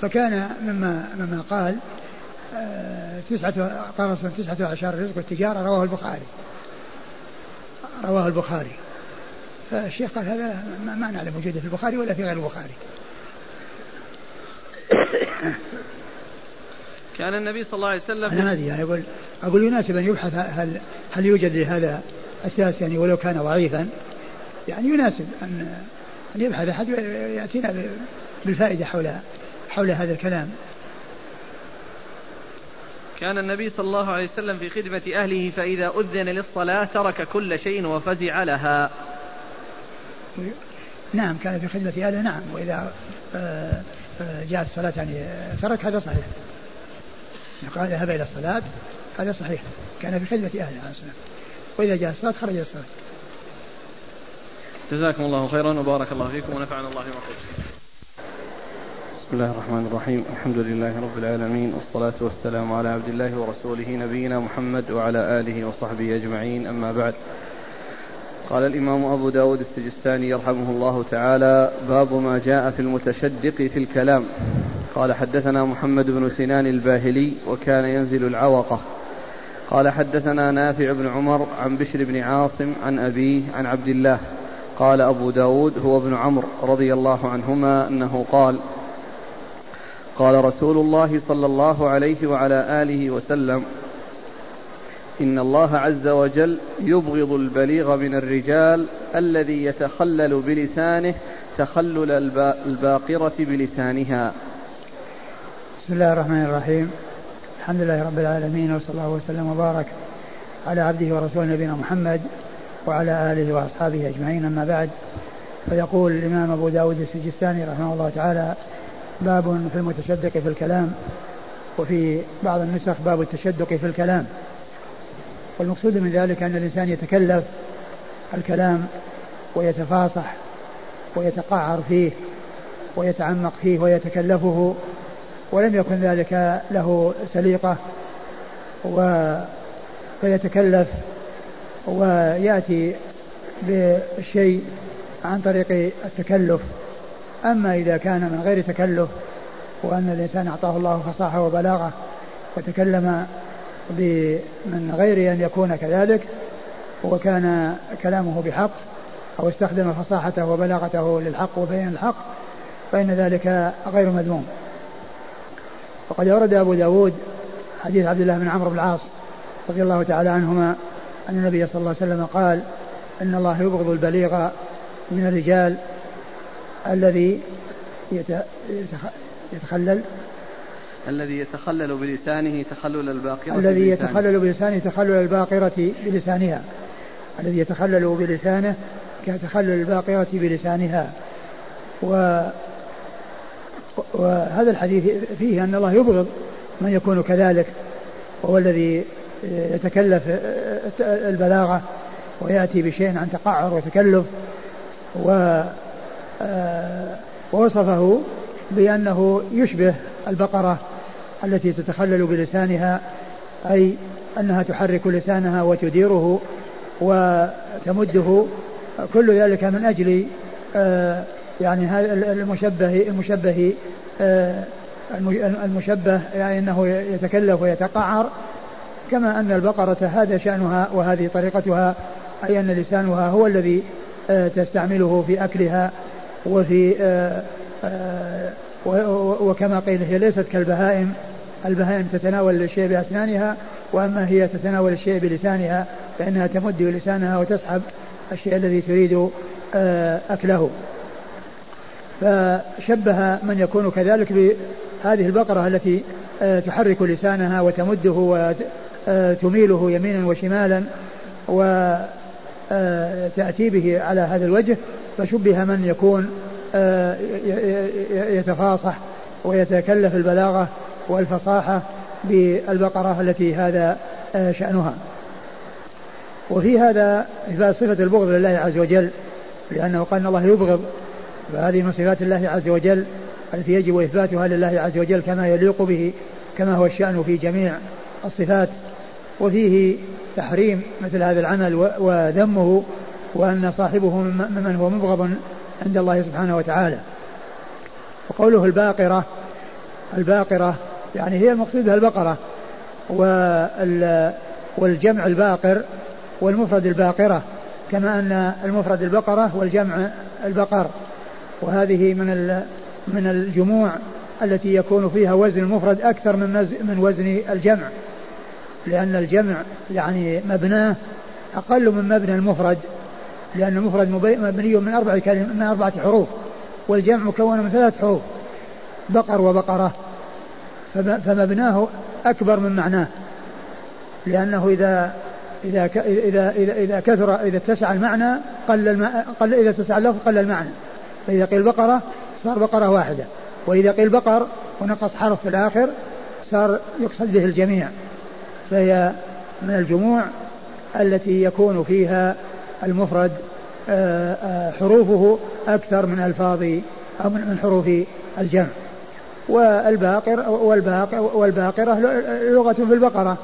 فكان مما مما قال تسعة قال تسعة عشر رزق التجارة رواه البخاري. رواه البخاري. فالشيخ قال هذا ما نعلم وجوده في البخاري ولا في غير البخاري. كان النبي صلى الله عليه وسلم أنا ما أدري يعني أقول أقول يناسب أن يبحث هل هل يوجد لهذا أساس يعني ولو كان ضعيفا يعني يناسب أن أن يبحث أحد يأتينا بالفائدة حول حول هذا الكلام. كان النبي صلى الله عليه وسلم في خدمة أهله فإذا أذن للصلاة ترك كل شيء وفزع لها. نعم كان في خدمة أهله نعم. وإذا آه، آه، جاءت الصلاة يعني ترك هذا صحيح. قال ذهب إلى الصلاة؟ هذا صحيح. كان في خدمة أهله عليه الصلاة وإذا جاء الصلاة خرج إلى الصلاة. جزاكم الله خيرا وبارك الله فيكم ونفعنا الله بما بسم الله الرحمن الرحيم. الحمد لله رب العالمين والصلاة والسلام على عبد الله ورسوله نبينا محمد وعلى آله وصحبه أجمعين. أما بعد قال الإمام أبو داود السجستاني يرحمه الله تعالى باب ما جاء في المتشدق في الكلام. قال حدثنا محمد بن سنان الباهلي وكان ينزل العوقة. قال حدثنا نافع بن عمر عن بشر بن عاصم عن أبيه عن عبد الله. قال أبو داود هو ابن عمرو رضي الله عنهما أنه قال قال رسول الله صلى الله عليه وعلى آله وسلم إن الله عز وجل يبغض البليغ من الرجال الذي يتخلل بلسانه تخلل الباقرة بلسانها. بسم الله الرحمن الرحيم. الحمد لله رب العالمين وصلى الله وسلم وبارك على عبده ورسوله نبينا محمد وعلى آله وأصحابه أجمعين. أما بعد فيقول الإمام أبو داود السجستاني رحمه الله تعالى باب في المتشدق في الكلام وفي بعض النسخ باب التشدق في الكلام. والمقصود من ذلك أن الإنسان يتكلف الكلام ويتفاصح ويتقعر فيه ويتعمق فيه ويتكلفه ولم يكن ذلك له سليقة و فيتكلف ويأتي بالشيء عن طريق التكلف. أما إذا كان من غير تكلف وأن الإنسان أعطاه الله فصاحة وبلاغة وتكلم من غير أن يكون كذلك وكان كلامه بحق أو استخدم فصاحته وبلاغته للحق وبين الحق فإن ذلك غير مذموم. وقد أورد أبو داود حديث عبد الله بن عمرو بن العاص رضي الله تعالى عنهما أن النبي صلى الله عليه وسلم قال إن الله يبغض البليغ من الرجال الذي يتخلل الذي يتخلل بلسانه تخلل الباقرة الذي يتخلل بلسانه تخلل الباقرة بلسانها. الذي يتخلل بلسانه كتخلل الباقرة بلسانها. و وهذا الحديث فيه أن الله يبغض من يكون كذلك وهو الذي يتكلف البلاغة ويأتي بشيء عن تقعر وتكلف و ووصفه بأنه يشبه البقرة التي تتخلل بلسانها أي أنها تحرك لسانها وتديره وتمده كل ذلك من أجل آه، يعني هذا المشبه المشبه آه، المشبه يعني أنه يتكلف ويتقعر كما أن البقرة هذا شأنها وهذه طريقتها أي أن لسانها هو الذي آه، تستعمله في أكلها وفي وكما قيل هي ليست كالبهائم. البهائم تتناول الشيء بأسنانها وأما هي تتناول الشيء بلسانها فإنها تمد لسانها وتسحب الشيء الذي تريد آه، أكله. فشبه من يكون كذلك بهذه البقرة التي آه، تحرك لسانها وتمده وتميله يمينا وشمالا وتأتي به على هذا الوجه فشبه من يكون آه، يتفاصح ويتكلف البلاغة والفصاحة بالبقرة التي هذا آه، شأنها. وفي هذا إثبات صفة البغض لله عز وجل لأنه قال أن الله يبغض فهذه من صفات الله عز وجل التي يجب إثباتها لله عز وجل كما يليق به كما هو الشأن في جميع الصفات. وفيه تحريم مثل هذا العمل وذمه وأن صاحبه ممن هو مبغض عند الله سبحانه وتعالى. وقوله الباقرة الباقرة يعني هي المقصود بها البقرة والجمع الباقر والمفرد الباقرة كما أن المفرد البقرة والجمع البقر. وهذه من من الجموع التي يكون فيها وزن المفرد أكثر من من وزن الجمع. لأن الجمع يعني مبناه أقل من مبنى المفرد. لأن المفرد مبني من كلمة من أربعة حروف والجمع مكون من ثلاث حروف بقر وبقرة. فمبناه أكبر من معناه. لأنه إذا إذا إذا إذا إذا كثر إذا اتسع المعنى قل قل إذا اتسع اللفظ قل المعنى. فإذا قيل بقرة صار بقرة واحدة وإذا قيل بقر ونقص حرف في الآخر صار يقصد به الجميع فهي من الجموع التي يكون فيها المفرد آه، آه، حروفه أكثر من ألفاظ أو من حروف الجمع. والباقر والباقر والباقرة لغة في البقرة.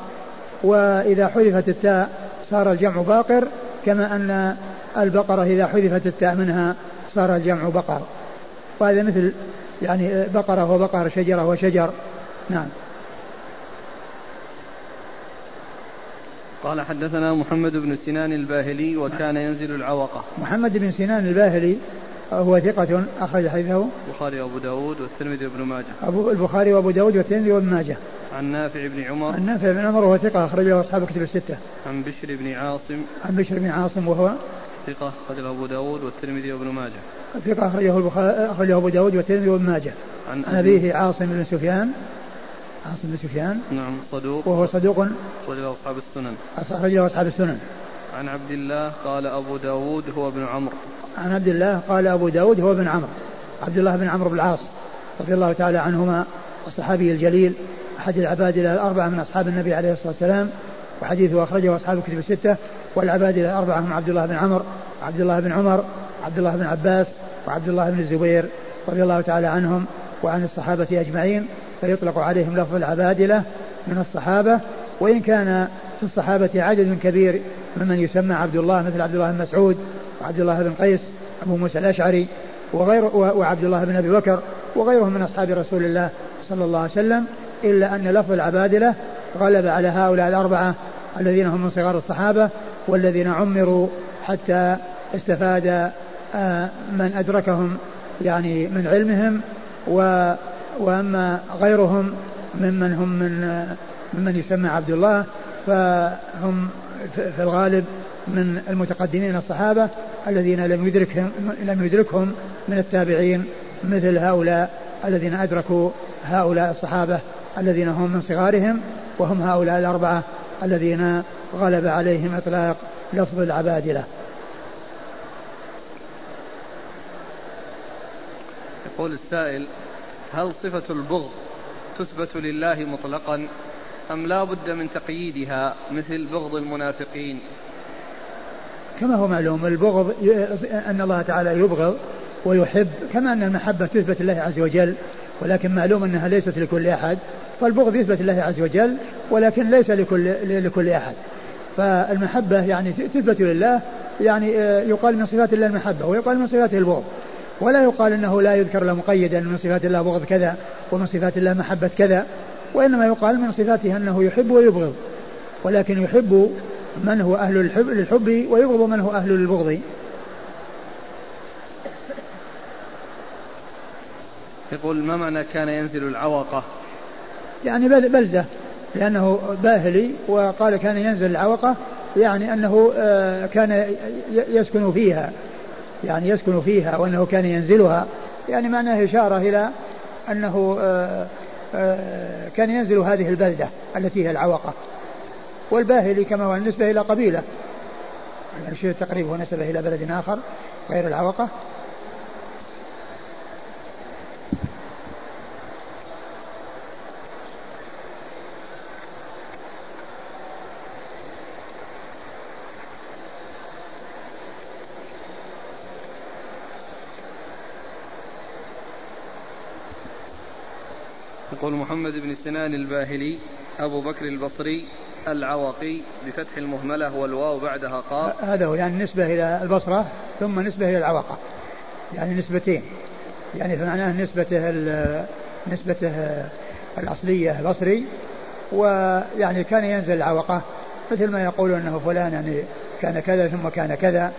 وإذا حذفت التاء صار الجمع باقر كما أن البقرة إذا حذفت التاء منها صار الجمع بقر. وهذا مثل يعني بقرة وبقر شجرة وشجر. نعم. قال حدثنا محمد بن سنان الباهلي وكان ينزل العوقة. محمد بن سنان الباهلي هو ثقة أخرج حديثه. البخاري وأبو داود والترمذي وابن ماجه. أبو البخاري وأبو داود والترمذي وابن ماجه. عن نافع بن عمر. عن نافع بن عمر وهو ثقة أخرج له أصحاب كتب الستة. عن بشر بن عاصم. عن بشر بن عاصم وهو ثقة أخرجه أبو داود والترمذي وابن ماجه. ثقة أخرجه البخاري أخرجه أبو داود والترمذي وابن ماجه. عن أبيه عاصم بن سفيان. عاصم بن سفيان. نعم صدوق. وهو صدوق. أخرجه أصحاب السنن. أخرجه أصحاب السنن. عن عبد الله قال أبو داود هو ابن عمرو. عن عبد الله قال أبو داود هو ابن عمرو. عبد الله بن عمرو بن العاص رضي الله تعالى عنهما الصحابي الجليل أحد العباد الأربعة من أصحاب النبي عليه الصلاة والسلام وحديثه أخرجه أصحاب الكتب الستة. والعباد الأربعة هم عبد الله بن عمر عبد الله بن عمر عبد الله بن عباس وعبد الله بن الزبير رضي الله تعالى عنهم وعن الصحابة أجمعين فيطلق عليهم لفظ العبادلة من الصحابة وإن كان في الصحابة عدد كبير ممن يسمى عبد الله مثل عبد الله بن مسعود وعبد الله بن قيس أبو موسى الأشعري وغير وعبد الله بن أبي بكر وغيرهم من أصحاب رسول الله صلى الله عليه وسلم إلا أن لفظ العبادلة غلب على هؤلاء الأربعة الذين هم من صغار الصحابة والذين عمروا حتى استفاد آه، من أدركهم يعني من علمهم و وأما غيرهم ممن هم من ممن يسمى عبد الله فهم في الغالب من المتقدمين الصحابة الذين لم يدركهم لم يدركهم من التابعين مثل هؤلاء الذين أدركوا هؤلاء الصحابة الذين هم من صغارهم وهم هؤلاء الأربعة الذين غلب عليهم إطلاق لفظ العبادلة. يقول السائل هل صفة البغض تثبت لله مطلقا أم لا بد من تقييدها مثل بغض المنافقين؟ كما هو معلوم البغض أن الله تعالى يبغض ويحب كما أن المحبة تثبت لله عز وجل ولكن معلوم أنها ليست لكل أحد فالبغض يثبت لله عز وجل ولكن ليس لكل لكل أحد. فالمحبة يعني تثبت لله يعني آه، يقال من صفات الله المحبة ويقال من صفاته البغض. ولا يقال إنه لا يذكر له مقيدا من صفات الله بغض كذا ومن صفات الله محبة كذا وإنما يقال من صفاته أنه يحب ويبغض. ولكن يحب من هو أهل الحب للحب ويبغض من هو أهل للبغض. يقول ما معنى كان ينزل العوقة؟ يعني بلدة. لأنه باهلي وقال كان ينزل العوقة يعني أنه آه، كان يسكن فيها. يعني يسكن فيها وأنه كان ينزلها. يعني معناه إشارة إلى أنه آه، آه، كان ينزل هذه البلدة التي هي العوقة. والباهلي كما هو النسبة إلى قبيلة. يعني شيء تقريبا هو نسبة إلى بلد آخر غير العوقة. يقول محمد بن سنان الباهلي أبو بكر البصري العوقي بفتح المهملة والواو بعدها قاف. هذا هو يعني نسبة إلى البصرة ثم نسبة إلى العوقة. يعني نسبتين. يعني فمعناه نسبته نسبته الأصلية بصري ويعني كان ينزل العوقة. مثل ما يقول أنه فلان يعني كان كذا ثم كان كذا.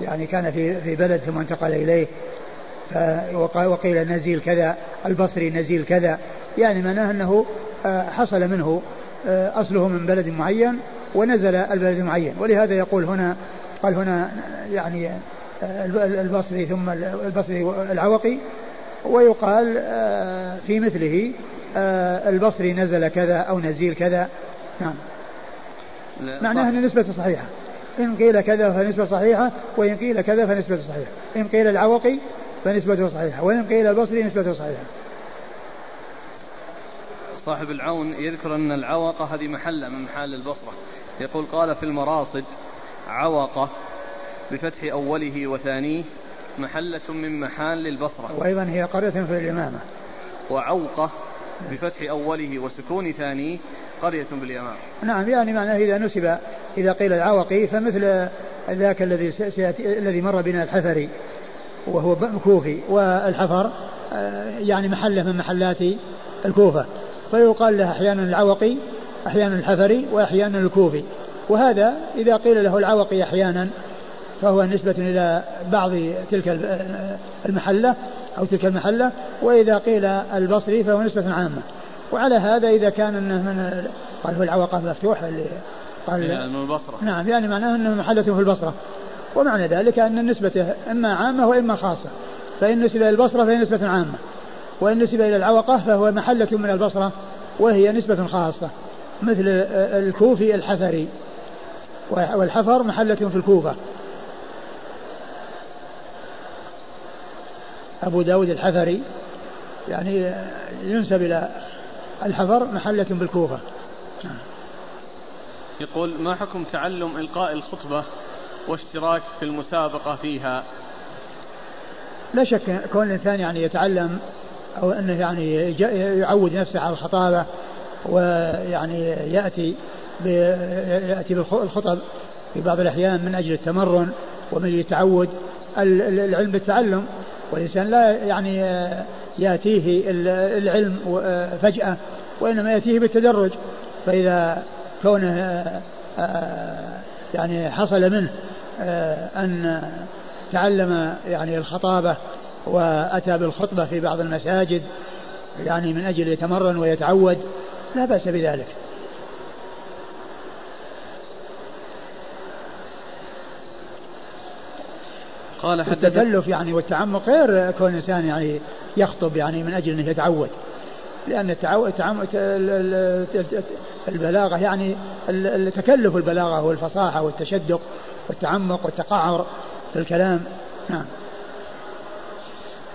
يعني كان في في بلد ثم انتقل إليه. وقيل نزيل كذا البصري نزيل كذا. يعني معناه أنه آه، حصل منه آه، أصله من بلد معين ونزل البلد المعين ولهذا يقول هنا قال هنا يعني آه، البصري ثم البصري العوقي ويقال في مثله البصري نزل كذا أو نزيل كذا. نعم. معناها أن نسبة صحيحة. إن قيل كذا فنسبة صحيحة وإن قيل كذا فنسبة صحيحة. إن قيل العوقي فنسبته صحيحة وإن قيل البصري نسبته صحيحة. صاحب العون يذكر أن العوقة هذه محلة من محال البصرة. يقول قال في المراصد عوقة بفتح أوله وثانيه محلة من محال البصرة. وأيضا هي قرية في اليمامة. وعوقة بفتح أوله وسكون ثانية قرية باليمامة. نعم يعني معناه إذا نسب إذا قيل العوقي فمثل ذاك الذي سيأتي الذي مر بنا الحفري وهو كوفي والحفر آه، يعني محلة من محلات الكوفة. فيقال له أحيانا العوقي أحيانا الحفري وأحيانا الكوفي. وهذا إذا قيل له العوقي أحيانا فهو نسبة إلى بعض تلك المحلة أو تلك المحلة وإذا قيل البصري فهو نسبة عامة. وعلى هذا إذا كان أنه من قال هو العوقة مفتوح اللي قال يعني من البصرة. نعم يعني معناه أنه محلة في البصرة. ومعنى ذلك أن النسبة إما عامة وإما خاصة. فإن نسب إلى البصرة فهي نسبة عامة. وإن نسب إلى العوقة فهو محلة من البصرة وهي نسبة خاصة مثل الكوفي الحفري. والحفر محلة في الكوفة. أبو داود الحفري يعني ينسب إلى الحفر محلة بالكوفة يقول ما حكم تعلم إلقاء الخطبة واشتراك في المسابقة فيها؟ لا شك كون الإنسان يعني يتعلم أو أنه يعني يعود نفسه على الخطابة ويعني يأتي يأتي بالخطب في بعض الأحيان من أجل التمرن ومن أجل التعود. العلم بالتعلم والإنسان لا يعني يأتيه العلم فجأة وإنما يأتيه بالتدرج. فإذا كونه يعني حصل منه أن تعلم يعني الخطابة وأتى بالخطبة في بعض المساجد يعني من أجل يتمرن ويتعود لا بأس بذلك. قال حتى التكلف يعني والتعمق غير كون الإنسان يعني يخطب يعني من أجل أنه يتعود لأن البلاغة يعني التكلف البلاغة والفصاحة والتشدق والتعمق والتقعر في الكلام. نعم.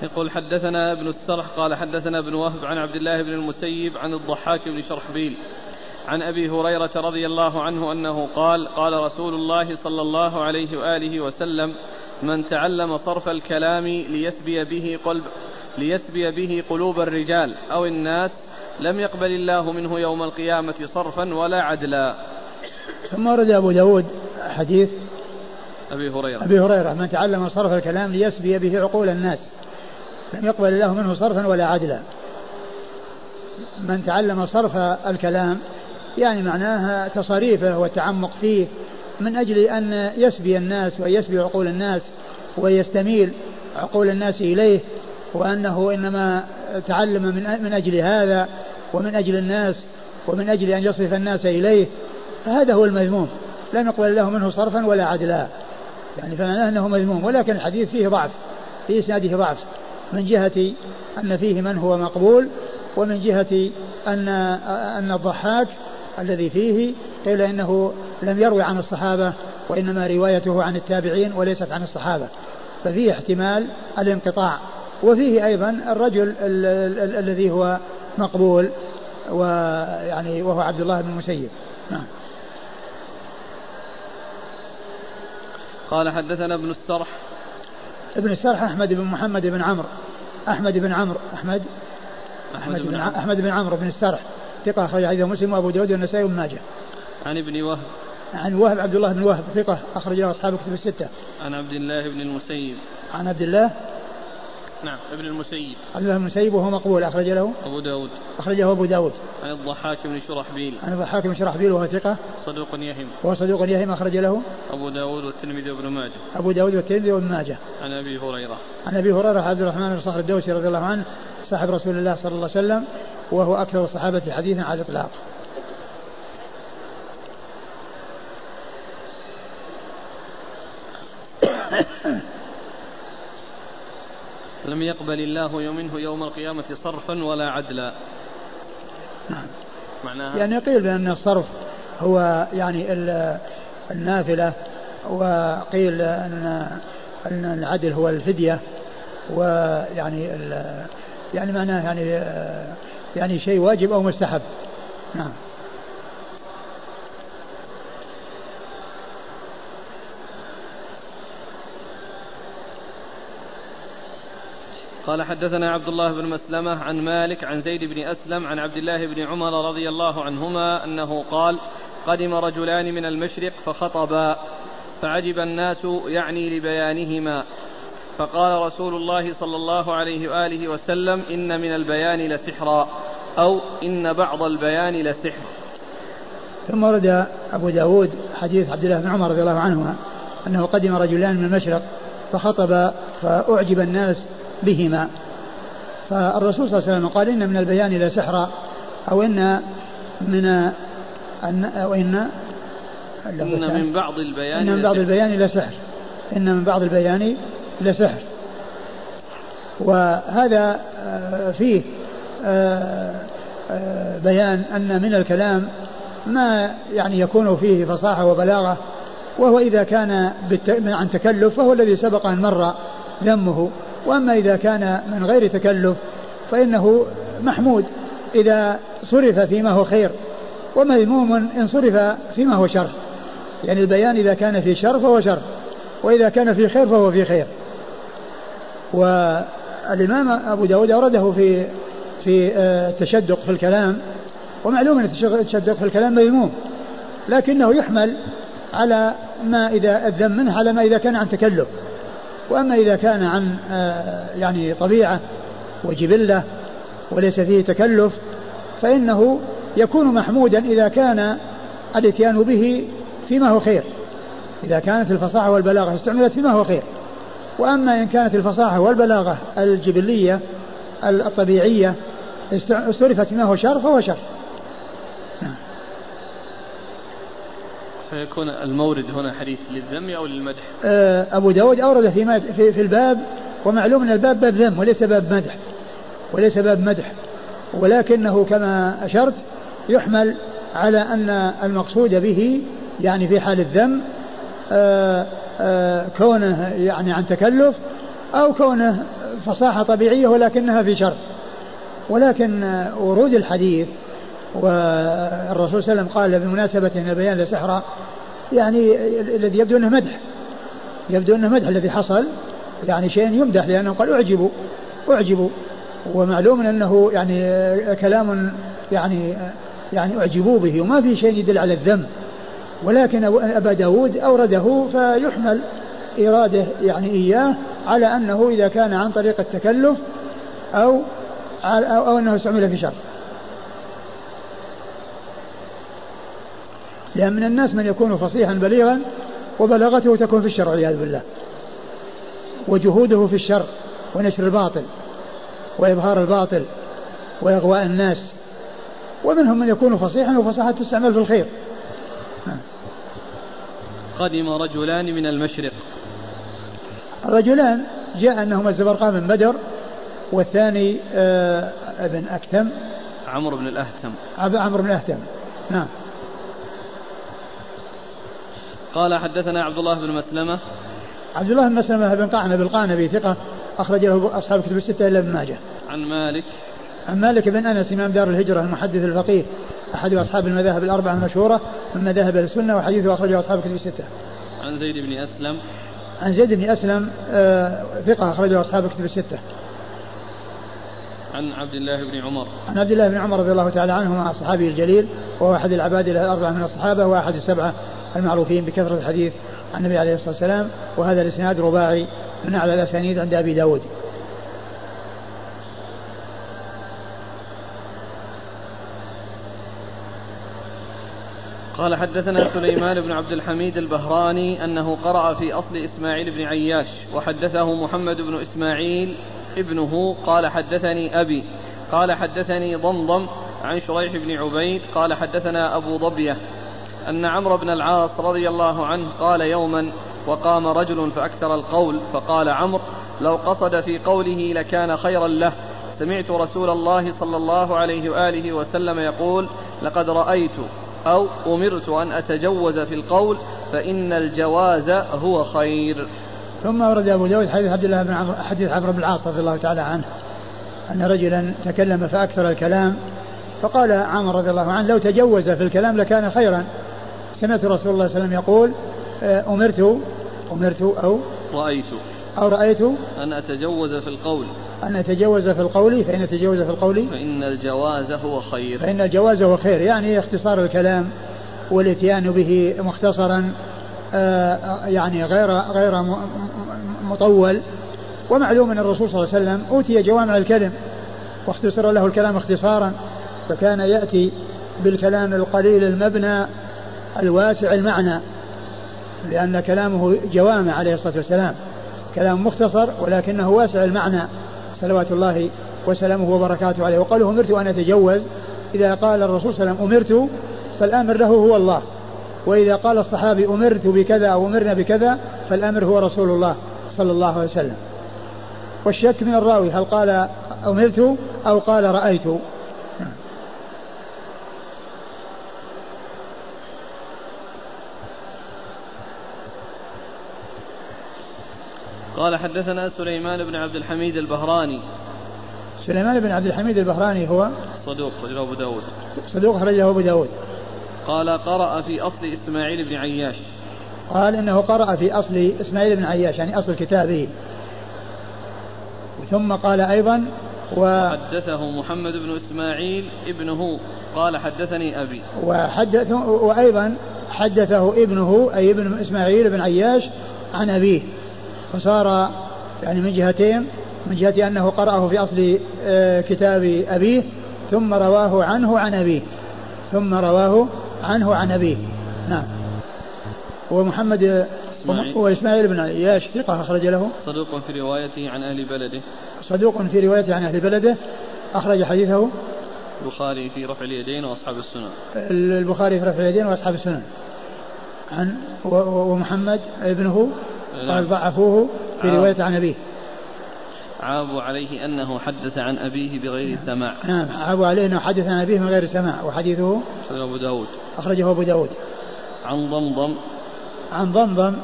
يقول حدثنا ابن السرح قال حدثنا ابن وهب عن عبد الله بن المسيب عن الضحاك بن شرحبيل عن أبي هريرة رضي الله عنه أنه قال قال رسول الله صلى الله عليه وآله وسلم من تعلم صرف الكلام ليسبي به قلب ليسبي به قلوب الرجال أو الناس لم يقبل الله منه يوم القيامة صرفا ولا عدلا. ثم ورد أبو داود حديث أبي هريرة. أبي هريرة من تعلم صرف الكلام ليسبي به عقول الناس. لم يقبل الله منه صرفا ولا عدلا. من تعلم صرف الكلام يعني معناها تصاريفه والتعمق فيه من أجل أن يسبي الناس ويسبي عقول الناس ويستميل عقول الناس إليه وأنه إنما تعلم من, أجل هذا ومن أجل الناس ومن أجل أن يصرف الناس إليه. فهذا هو المذموم. لم يقبل الله منه صرفا ولا عدلا. يعني فمعناه أنه مذموم ولكن الحديث فيه ضعف في إسناده ضعف. من جهة أن فيه من هو مقبول ومن جهة أن أن الضحاك الذي فيه قيل إنه لم يروي عن الصحابة وإنما روايته عن التابعين وليست عن الصحابة. ففيه احتمال الانقطاع. وفيه أيضا الرجل الذي هو مقبول ويعني وهو عبد الله بن المسيب. نعم. قال حدثنا ابن السرح ابن السرح أحمد بن محمد بن عمرو أحمد بن عمرو أحمد أحمد بن أحمد بن عمرو بن السرح ثقة أخرج حديثه مسلم وأبو داود والنسائي وابن ماجه. عن ابن وهب. عن وهب عبد الله بن وهب ثقة أخرج له أصحاب الكتب الستة. عن عبد الله بن المسيب. عن عبد الله نعم. ابن المسيب. عبد الله بن المسيب وهو مقبول أخرج له؟ أبو داود. أخرجه أبو داود. عن الضحاك بن شرحبيل. عن الضحاك بن شرحبيل وهو ثقة. صدوق يهم. وهو صدوق يهم أخرج له؟ أبو داود والترمذي وابن ماجه. أبو داود والترمذي وابن ماجه. عن أبي هريرة. عن أبي هريرة عبد الرحمن بن صخر الدوسي رضي الله عنه صاحب رسول الله صلى الله عليه وسلم وهو أكثر الصحابة حديثا على الإطلاق. لم يقبل الله منه يوم القيامة صرفا ولا عدلا. نعم. معناها يعني قيل بأن الصرف هو يعني ال- النافلة وقيل أن أن العدل هو الفدية ويعني يعني معناه يعني آه، يعني شيء واجب أو مستحب. نعم. قال حدثنا عبد الله بن مسلمة عن مالك عن زيد بن أسلم عن عبد الله بن عمر رضي الله عنهما أنه قال قدم رجلان من المشرق فخطبا فعجب الناس يعني لبيانهما. فقال رسول الله صلى الله عليه وآله وسلم إن من البيان لسحرا أو إن بعض البيان لسحر. ثم ورد أبو داود حديث عبد الله بن عمر رضي الله عنهما أنه قدم رجلان من المشرق فخطب فأعجب الناس بهما. فالرسول صلى الله عليه وسلم قال إن من البيان لسحرا أو إن من أن أو إن إن من بعض البيان إن من بعض. البيان لسحر إن من بعض البيان لسحر وهذا آه، فيه آه، آه، بيان أن من الكلام ما يعني يكون فيه فصاحة وبلاغة وهو إذا كان عن تكلف فهو الذي سبق أن مر ذمه وأما إذا كان من غير تكلف فإنه محمود إذا صرف فيما هو خير ومذموم إن صرف فيما هو شر. يعني البيان إذا كان في شر فهو شر وإذا كان في خير فهو في خير. والإمام أبو داود أورده في في آه، التشدق في الكلام ومعلوم أن التشدق في الكلام مذموم لكنه يحمل على ما إذا الذم منه على ما إذا كان عن تكلف. وأما إذا كان عن آه، يعني طبيعة وجبلة وليس فيه تكلف فإنه يكون محمودا إذا كان الاتيان به فيما هو خير. إذا كانت الفصاحة والبلاغة استعملت فيما هو خير. وأما إن كانت الفصاحة والبلاغة الجبلية الطبيعية استع- استعرفت فيما هو شر فهو شر. فيكون المورد هنا حديث للذم أو للمدح؟ آه، أبو داود أورد في, في, الباب ومعلوم أن الباب باب ذم وليس باب مدح وليس باب مدح ولكنه كما أشرت يحمل على أن المقصود به يعني في حال الذم آه، آه، كونه يعني عن تكلف أو كونه فصاحة طبيعية ولكنها في شر ولكن ورود الحديث والرسول صلى الله عليه وسلم قال بمناسبة أن البيان لسحرة يعني الذي يبدو أنه مدح. يبدو أنه مدح الذي حصل يعني شيء يمدح لأنه قال أعجبوا أعجبوا. ومعلوم أنه يعني كلام يعني يعني أعجبوا به وما في شيء يدل على الذم ولكن أبا داود أورده فيحمل إراده يعني إياه على أنه إذا كان عن طريق التكلف أو, أو أنه استعمل في شر لأن من الناس من يكون فصيحا بليغا وبلاغته تكون في الشر والعياذ بالله. وجهوده في الشر ونشر الباطل وإظهار الباطل وإغواء الناس. ومنهم من يكون فصيحا وفصاحة تستعمل في الخير. قدم رجلان من المشرق. الرجلان جاء أنهما الزبرقان من بدر والثاني آه ابن أكتم. عمرو بن الأهتم. عمرو بن أهتم نعم. قال حدثنا عبد الله بن مسلمة. عبد الله بن مسلمة بن قعنب بالقعنبي ثقة أخرج له أصحاب كتب الستة إلا ابن ماجه. عن مالك. عن مالك بن أنس إمام دار الهجرة المحدث الفقيه أحد أصحاب المذاهب الأربعة المشهورة من مذاهب السنة وحديثه أخرجه أصحاب كتب الستة. عن زيد بن أسلم. عن زيد بن أسلم آه ثقة أخرجه أصحاب كتب الستة. عن عبد الله بن عمر. عن عبد الله بن عمر رضي الله تعالى عنهما الصحابي الجليل وهو أحد العباد الأربعة من الصحابة وأحد السبعة المعروفين بكثرة الحديث عن النبي عليه الصلاة والسلام وهذا الإسناد رباعي من أعلى الأسانيد عند أبي داود. قال حدثنا سليمان بن عبد الحميد البهراني أنه قرأ في أصل إسماعيل بن عياش وحدثه محمد بن إسماعيل ابنه قال حدثني أبي قال حدثني ضمضم عن شريح بن عبيد قال حدثنا أبو ضبية أن عمرو بن العاص رضي الله عنه قال يوما وقام رجل فأكثر القول فقال عمرو لو قصد في قوله لكان خيرا له سمعت رسول الله صلى الله عليه وآله وسلم يقول لقد رأيت أو أمرت أن أتجوز في القول فإن الجواز هو خير. ثم ورد أبو داود حديث عبد الله بن عمرو حديث عمرو بن العاص رضي الله تعالى عنه أن رجلا تكلم فأكثر الكلام فقال عمر رضي الله عنه لو تجوز في الكلام لكان خيرا. سمعت رسول الله صلى الله عليه وسلم يقول آه، أمرت أمرت أو رأيت. أو رأيت أن أتجوز في القول. أن أتجوز في القول فإن أتجوز في القول فإن الجواز هو خير. فإن الجواز هو خير يعني اختصار الكلام والإتيان به مختصرا آه، يعني غير غير مطول. ومعلوم أن الرسول صلى الله عليه وسلم أوتي جوامع الكلم واختصر له الكلام اختصارا فكان يأتي بالكلام القليل المبنى الواسع المعنى لأن كلامه جوامع عليه الصلاة والسلام. كلام مختصر ولكنه واسع المعنى صلوات الله وسلامه وبركاته عليه. وقال أمرت أن أتجوز إذا قال الرسول صلى الله عليه وسلم أمرت فالأمر له هو الله. وإذا قال الصحابي أمرت بكذا أو أمرنا بكذا فالأمر هو رسول الله صلى الله عليه وسلم. والشك من الراوي هل قال أمرت أو قال رأيت؟ قال حدثنا سليمان بن عبد الحميد البهراني. سليمان بن عبد الحميد البهراني هو؟ صدوق أخرجه أبو داود. صدوق أخرجه أبو داود. قال قرأ في أصل إسماعيل بن عياش. قال إنه قرأ في أصل إسماعيل بن عياش يعني أصل كتابه ثم قال أيضا و حدثه محمد بن إسماعيل ابنه. قال حدثني أبي. وحدث وأيضا حدثه ابنه أي ابن إسماعيل بن عياش عن أبيه. فصار يعني من جهتين من جهة أنه قرأه في أصل آه، كتاب أبيه ثم رواه عنه عن أبيه ثم رواه عنه عن أبيه. نعم. ومحمد وإسماعيل بن عياش ثقة أخرج له. صدوق في روايته عن أهل بلده. صدوق في روايته عن أهل بلده أخرج حديثه. البخاري في رفع اليدين وأصحاب السنن. البخاري في رفع اليدين وأصحاب السنن. عن ومحمد ابنه. قال ضعفوه في رواية عن أبيه. عابوا عليه أنه حدث عن أبيه بغير سماع. نعم عابوا عليه أنه حدث عن أبيه من غير سماع وحديثه أخرجه أبو داود. أخرجه أبو داود. عن ضمضم. عن ضمضم.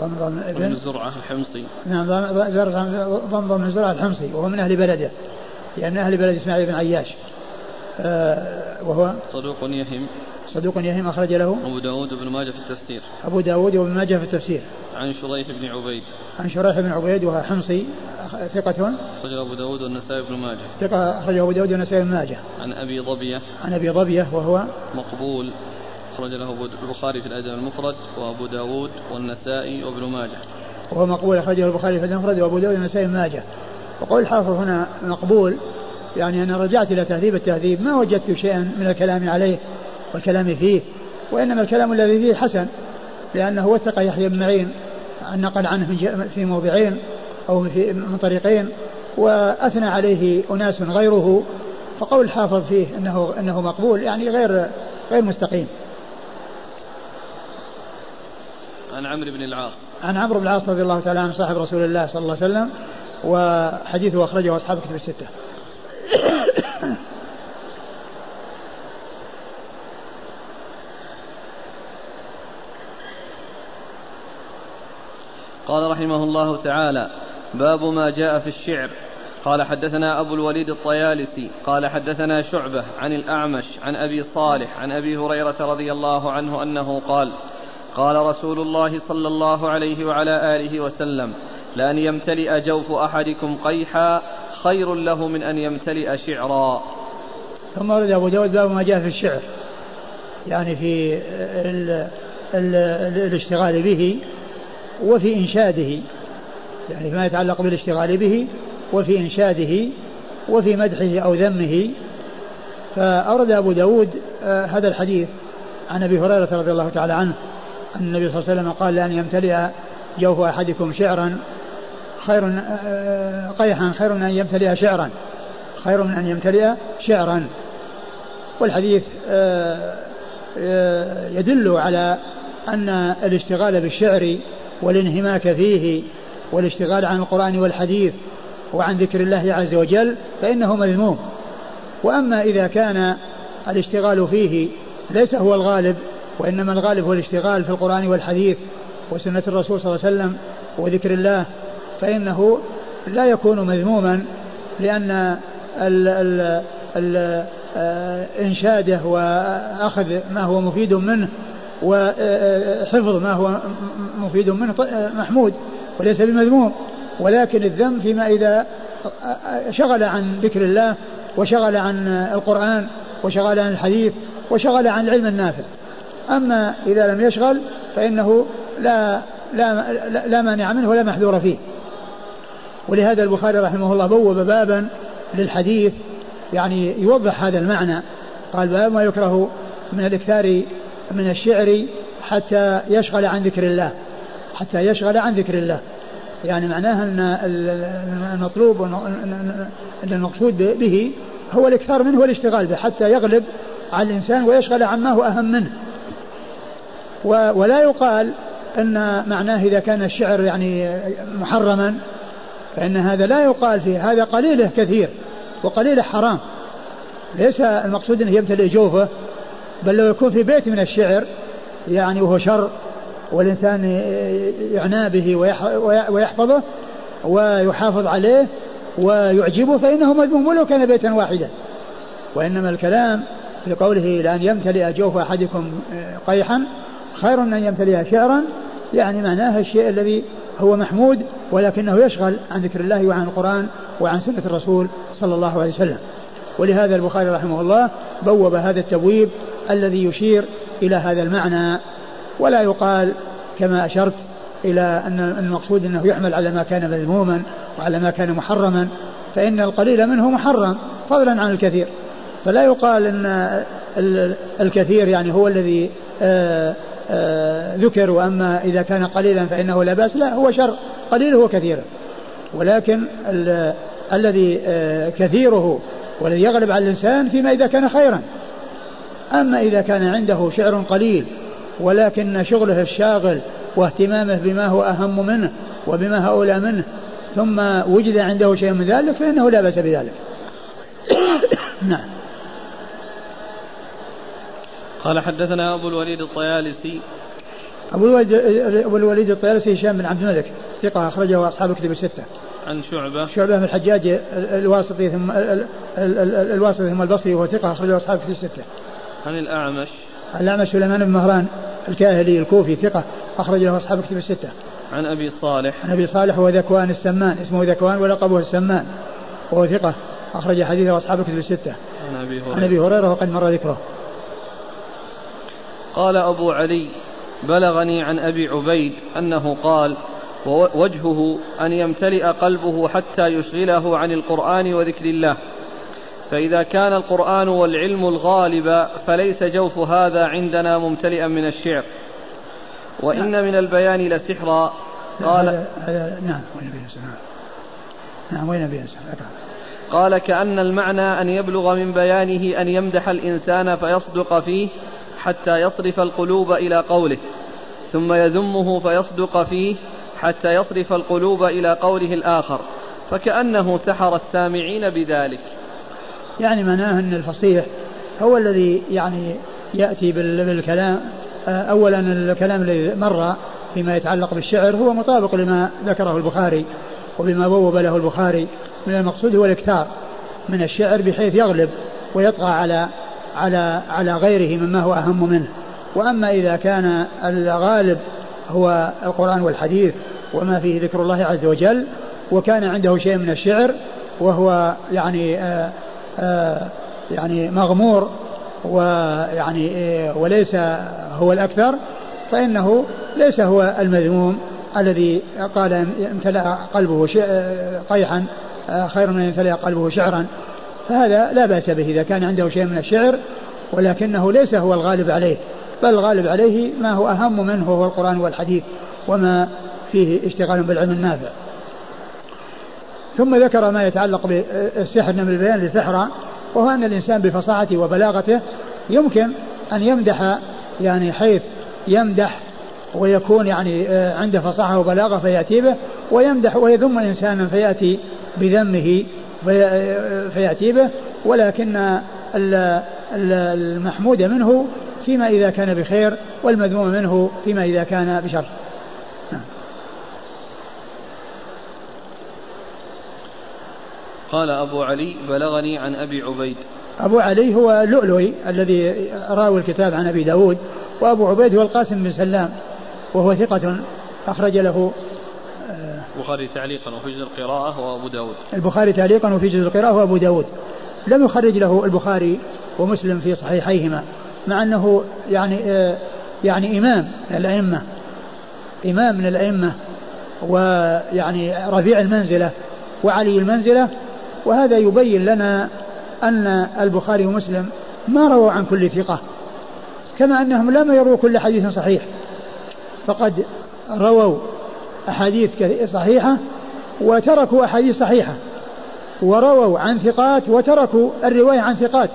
ضمضم ابن زرعة الحمصي. نعم ضمضم بن زرعة الحمصي وهو من أهل بلده. لأن أهل بلد إسماعيل بن عياش. آه وهو صدوق يهم. صدوق يهم أخرج له أبو داود وابن ماجه في التفسير. أبو داود وابن ماجه في التفسير. عن شريح بن عبيد. عن شريح بن عبيد وهو حمصي ثقة. أخرجه أبو داود والنسائي بن ماجه. ثقة أخرجه أبو داود والنسائي بن ماجه. عن أبي ظبية. عن أبي ظبية وهو مقبول. أخرج له البخاري في الأدب المفرد وأبو داود والنسائي وابن ماجه. وهو مقبول أخرجه البخاري في الأدب المفرد وأبو داود والنسائي بن ماجه. وقول الحافظ هنا مقبول يعني أنا رجعت إلى تهذيب التهذيب ما وجدت شيئا من الكلام عليه. والكلام فيه وإنما الكلام الذي فيه حسن لأنه وثق يحيى بن معين نقل عنه في موضعين أو في من طريقين وأثنى عليه أناس غيره فقول الحافظ فيه أنه أنه مقبول يعني غير غير مستقيم. عن عمرو بن العاص. عن عمرو بن العاص رضي الله تعالى عنه صاحب رسول الله صلى الله عليه وسلم وحديثه أخرجه أصحاب كتب الستة. قال رحمه الله تعالى باب ما جاء في الشعر. قال حدثنا أبو الوليد الطيالسي قال حدثنا شعبة عن الأعمش عن أبي صالح عن أبي هريرة رضي الله عنه أنه قال قال رسول الله صلى الله عليه وعلى آله وسلم لأن يمتلئ جوف أحدكم قيحا خير له من أن يمتلئ شعرا. ثم ورد أبو داود باب ما جاء في الشعر يعني في ال ال الاشتغال به. وفي إنشاده يعني فيما يتعلق بالاشتغال به وفي إنشاده وفي مدحه أو ذمه. فأورد أبو داود آه هذا الحديث عن أبي هريرة رضي الله تعالى عنه أن النبي صلى الله عليه وسلم قال لأن يمتلئ جوف أحدكم شعرا خير آه قيحا خير من أن يمتلئ شعرا خير من أن يمتلئ شعرا. والحديث آه يدل على أن الاشتغال بالشعر والانهماك فيه والاشتغال عن القرآن والحديث وعن ذكر الله عز وجل فإنه مذموم. وأما إذا كان الاشتغال فيه ليس هو الغالب وإنما الغالب هو الاشتغال في القرآن والحديث وسنة الرسول صلى الله عليه وسلم وذكر الله فإنه لا يكون مذموما لأن ال ال ال إنشاده وأخذ ما هو مفيد منه وحفظ ما هو مفيد منه محمود وليس بمذموم. ولكن الذم فيما إذا شغل عن ذكر الله وشغل عن القرآن وشغل عن الحديث وشغل عن العلم النافع. أما إذا لم يشغل فإنه لا لا لا مانع منه ولا محذور فيه. ولهذا البخاري رحمه الله بوب بابا للحديث يعني يوضح هذا المعنى. قال باب ما يكره من الإكثار من الشعر حتى يشغل عن ذكر الله حتى يشغل عن ذكر الله. يعني معناها أن المطلوب ان المقصود به هو الإكثار منه والاشتغال به حتى يغلب على الإنسان ويشغل عما هو أهم منه. ولا يقال أن معناه إذا كان الشعر يعني محرما فإن هذا لا يقال فيه هذا قليله كثير وقليله حرام. ليس المقصود انه يمتلئ جوفه بل لو يكون في بيت من الشعر يعني وهو شر والإنسان يعنى به ويحفظه ويحافظ عليه ويعجبه فإنه مذموم ولو كان بيتا واحدا. وإنما الكلام في قوله لأن يمتلئ جوف أحدكم قيحا خير من أن يمتلئ شعرا يعني معناه الشيء الذي هو محمود ولكنه يشغل عن ذكر الله وعن القرآن وعن سنة الرسول صلى الله عليه وسلم. ولهذا البخاري رحمه الله بوب هذا التبويب الذي يشير إلى هذا المعنى ولا يقال كما أشرت إلى أن المقصود أنه يحمل على ما كان مذموما وعلى ما كان محرما فإن القليل منه محرم فضلا عن الكثير. فلا يقال أن الكثير يعني هو الذي آآ آآ ذكر وأما إذا كان قليلا فإنه لا بأس لا هو شر. قليله وكثيره ولكن الذي كثيره والذي يغلب على الإنسان فيما إذا كان خيرا. أما إذا كان عنده شعر قليل ولكن شغله الشاغل واهتمامه بما هو أهم منه وبما هو أولى منه ثم وجد عنده شيء من ذلك فإنه لا بأس بذلك نعم قال حدثنا أبو الوليد الطيالسي أبو الوليد أبو الوليد الطيالسي هشام بن عبد الملك ثقة أخرجه أصحاب كتب الستة. عن شعبة شعبة بن الحجاج الواسطي ثم الواسطي ثم البصري وهو ثقة أخرجه أصحاب كتب الستة. عن الأعمش الأعمش سليمان بن مهران الكاهلي الكوفي ثقة أخرج له أصحاب كتب الستة. عن أبي صالح عن أبي صالح هو ذكوان السمان اسمه ذكوان ولقبه السمان وهو ثقة أخرج حديثه أصحاب كتب الستة. عن أبي هريرة عن أبي هريرة وقد مر ذكره. قال أبو علي بلغني عن أبي عبيد أنه قال ووجهه أن يمتلئ قلبه حتى يشغله عن القرآن وذكر الله فإذا كان القرآن والعلم الغالب فليس جوف هذا عندنا ممتلئا من الشعر. وإن من البيان لسحرا قال هذا هذا نعم وين نعم. وين قال كأن المعنى أن يبلغ من بيانه أن يمدح الإنسان فيصدق فيه حتى يصرف القلوب إلى قوله. ثم يذمه فيصدق فيه حتى يصرف القلوب إلى قوله الآخر. فكأنه سحر السامعين بذلك. يعني معناه أن الفصيح هو الذي يعني يأتي بالكلام. أولا الكلام الذي مر فيما يتعلق بالشعر هو مطابق لما ذكره البخاري وبما بوب له البخاري. من المقصود هو الإكثار من الشعر بحيث يغلب ويطغى على على على غيره مما هو أهم منه. وأما إذا كان الغالب هو القرآن والحديث وما فيه ذكر الله عز وجل وكان عنده شيء من الشعر وهو يعني آآ يعني مغمور ويعني وليس هو الأكثر فإنه ليس هو المذموم الذي قال امتلأ قلبه قيحا خير من امتلأ قلبه شعرا. فهذا لا بأس به إذا كان عنده شيء من الشعر ولكنه ليس هو الغالب عليه بل الغالب عليه ما هو أهم منه وهو القرآن والحديث وما فيه اشتغال بالعلم النافع. ثم ذكر ما يتعلق بالسحر من البيان لسحرا وهو أن الإنسان بفصاحته وبلاغته يمكن أن يمدح يعني حيث يمدح ويكون يعني عنده فصاحة وبلاغة فيأتي به ويمدح ويذم إنسانا فيأتي بذمه في- فيأتي به ولكن ال- ال- المحمود منه فيما إذا كان بخير والمذموم منه فيما إذا كان بشر. قال أبو علي بلغني عن أبي عبيد. أبو علي هو لؤلؤي الذي راوي الكتاب عن أبي داود وأبو عبيد هو القاسم بن سلام وهو ثقة أخرج له البخاري تعليقا وفي جزء القراءة وأبو داود. البخاري تعليقا وفي جزء القراءة وأبو داود. لم يخرج له البخاري ومسلم في صحيحيهما مع أنه يعني آه يعني إمام من الأئمة إمام من الأئمة ويعني رفيع المنزلة وعلي المنزلة وهذا يبين لنا أن البخاري ومسلم ما رووا عن كل ثقة كما أنهم لم يروا كل حديث صحيح. فقد رووا أحاديث صحيحة وتركوا أحاديث صحيحة ورووا عن ثقات وتركوا الرواية عن ثقات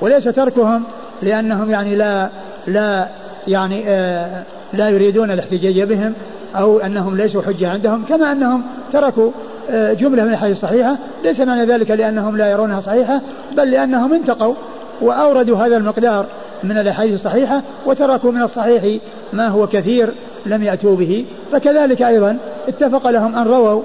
وليس تركهم لأنهم يعني لا لا يعني آه لا يريدون الاحتجاج بهم أو أنهم ليسوا حجة عندهم كما أنهم تركوا جملة من الأحاديث الصحيحة. ليس معنى ذلك لأنهم لا يرونها صحيحة بل لأنهم انتقوا وأوردوا هذا المقدار من الأحاديث الصحيحة وتركوا من الصحيح ما هو كثير لم يأتوا به. فكذلك أيضا اتفق لهم أن رووا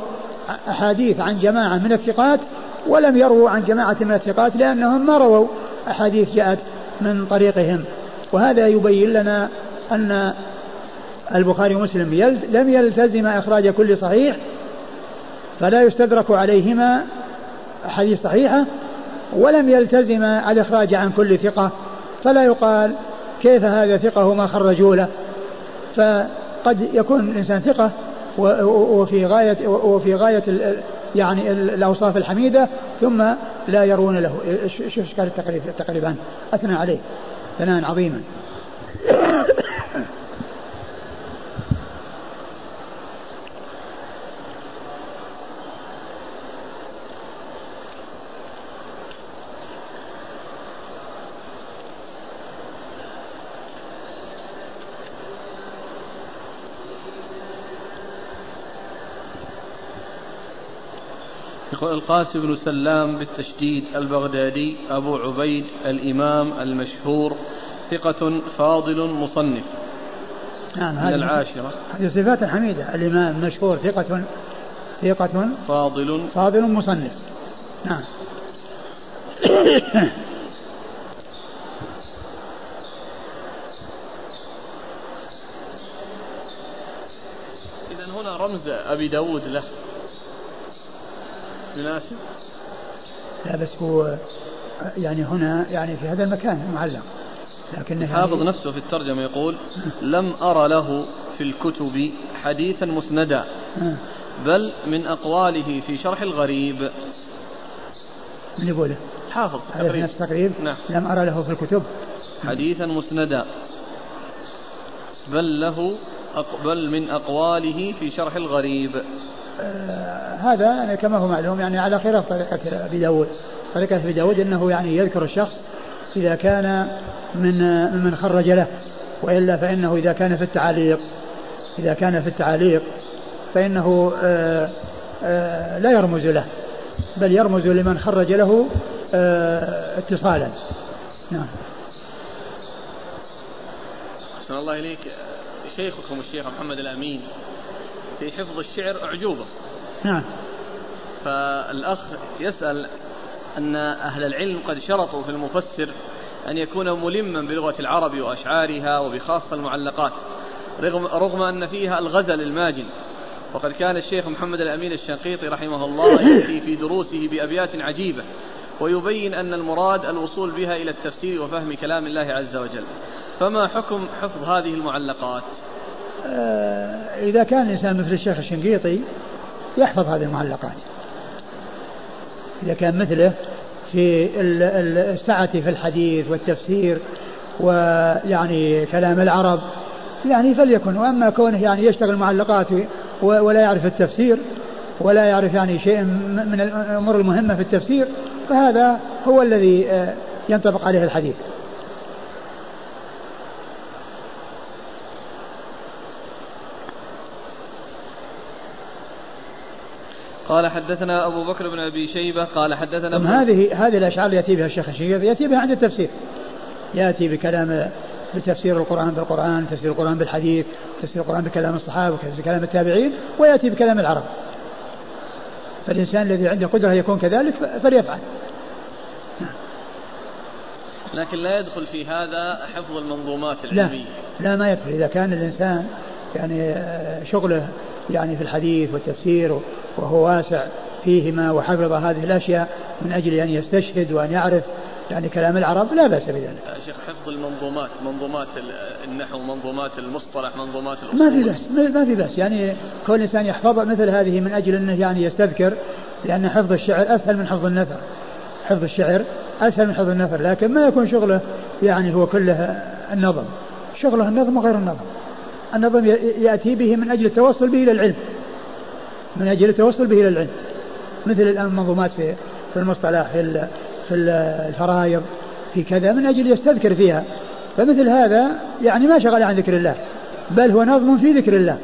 أحاديث عن جماعة من الثقات ولم يرووا عن جماعة من الثقات لأنهم ما رووا أحاديث جاءت من طريقهم. وهذا يبين لنا أن البخاري ومسلم لم يلتزم إخراج كل صحيح فلا يستدرك عليهما أحاديث صحيحة ولم يلتزم الإخراج عن كل ثقة فلا يقال كيف هذا ثقة وما خرجوا له. فقد يكون الإنسان ثقة وفي غاية وفي غاية يعني ال- الأوصاف الحميدة ثم لا يرون له. شوف إشكال التقريب عنه أثنى عليه. ثناء عظيما. القاسم بن سلام بالتشديد البغدادي أبو عبيد الإمام المشهور ثقة فاضل مصنف. نعم من هذه العاشرة. هذه صفات حميدة الإمام مشهور ثقة ثقة فاضل. فاضل مصنف. نعم. إذا هنا رمز أبي داود له. يناسب لا بس هو يعني هنا يعني في هذا المكان معلق. لكن حافظ نفسه في الترجمة يقول لم أر له في الكتب حديثا مسندا آه. بل من أقواله في شرح الغريب. من يقوله؟ حافظ تقريبا نفس التقريب؟ نعم. لم أرى له في الكتب. حديثا مسندا بل له بل من أقواله في شرح الغريب. هذا يعني كما هو معلوم يعني على خلاف طريقة أبي داود. طريقة أبي داود أنه يعني يذكر الشخص إذا كان من ممن خرج له وإلا فإنه إذا كان في التعاليق إذا كان في التعاليق فإنه آه آه لا يرمز له بل يرمز لمن خرج له آه اتصالا. نعم. أحسن الله إليك. شيخكم الشيخ محمد الأمين في حفظ الشعر أعجوبة. نعم. فالأخ يسأل أن أهل العلم قد شرطوا في المفسر أن يكون ملما بلغة العرب وأشعارها وبخاصة المعلقات رغم, رغم أن فيها الغزل الماجن. وقد كان الشيخ محمد الأمين الشنقيطي رحمه الله يأتي في دروسه بأبيات عجيبة ويبين أن المراد الوصول بها إلى التفسير وفهم كلام الله عز وجل. فما حكم حفظ هذه المعلقات؟ إذا كان الإنسان مثل الشيخ الشنقيطي يحفظ هذه المعلقات. إذا كان مثله في ال- ال- السعة في الحديث والتفسير ويعني كلام العرب يعني فليكن. وأما كونه يعني يشتغل معلقات ولا يعرف التفسير ولا يعرف يعني شيء من الأمور المهمة في التفسير فهذا هو الذي آه، ينطبق عليه الحديث. قال حدثنا أبو بكر بن أبي شيبة قال حدثنا ثم هذه هذه الأشعار يأتي بها الشيخ الشيخ يأتي بها عند التفسير. يأتي بكلام بتفسير القرآن بالقرآن تفسير القرآن بالحديث تفسير القرآن بكلام الصحابة بكلام التابعين ويأتي بكلام العرب. فالإنسان الذي عنده قدرة يكون كذلك فليفعل. لكن لا يدخل في هذا حفظ المنظومات العلمية. لا, لا ما يدخل. إذا كان الإنسان يعني آه، شغله يعني في الحديث والتفسير وهو واسع فيهما وحفظ هذه الأشياء من أجل أن يستشهد وأن يعرف يعني كلام العرب لا بأس بذلك. شيخ حفظ المنظومات منظومات النحو منظومات المصطلح منظومات الأصول. ما في بأس ما في بأس. يعني كل إنسان يحفظ مثل هذه من أجل أنه يعني يستذكر لأن حفظ الشعر أسهل من حفظ النثر. حفظ الشعر أسهل من حفظ النثر لكن ما يكون شغله يعني هو كله النظم. شغله النظم وغير النظم. النظم يأتي به من أجل التوصل به إلى العلم. من أجل التوصل به إلى العلم. مثل الآن منظومات في في المصطلح في في الفرائض في كذا من أجل يستذكر فيها. فمثل هذا يعني ما شغل عن ذكر الله بل هو نظم في ذكر الله.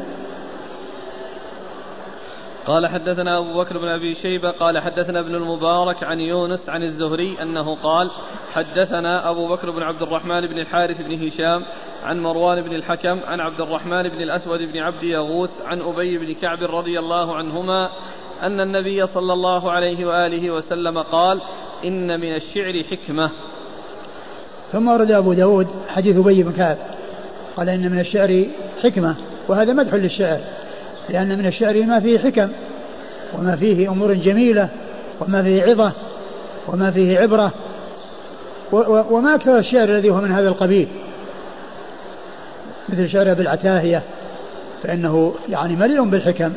قال حدثنا أبو بكر بن أبي شيبة قال حدثنا ابن المبارك عن يونس عن الزهري أنه قال حدثنا أبو بكر بن عبد الرحمن بن الحارث بن هشام عن مروان بن الحكم عن عبد الرحمن بن الأسود بن عبد يغوث عن أبي بن كعب رضي الله عنهما أن النبي صلى الله عليه وآله وسلم قال إن من الشعر حكمة. ثم ورد أبو داود حديث أبي بن كعب قال إن من الشعر حكمة وهذا مدح للشعر. لأن من الشعر ما فيه حكم وما فيه أمور جميلة وما فيه عظة وما فيه عبرة وما أكثر الشعر الذي هو من هذا القبيل. مثل شعر أبي العتاهية فإنه يعني مليء بالحكم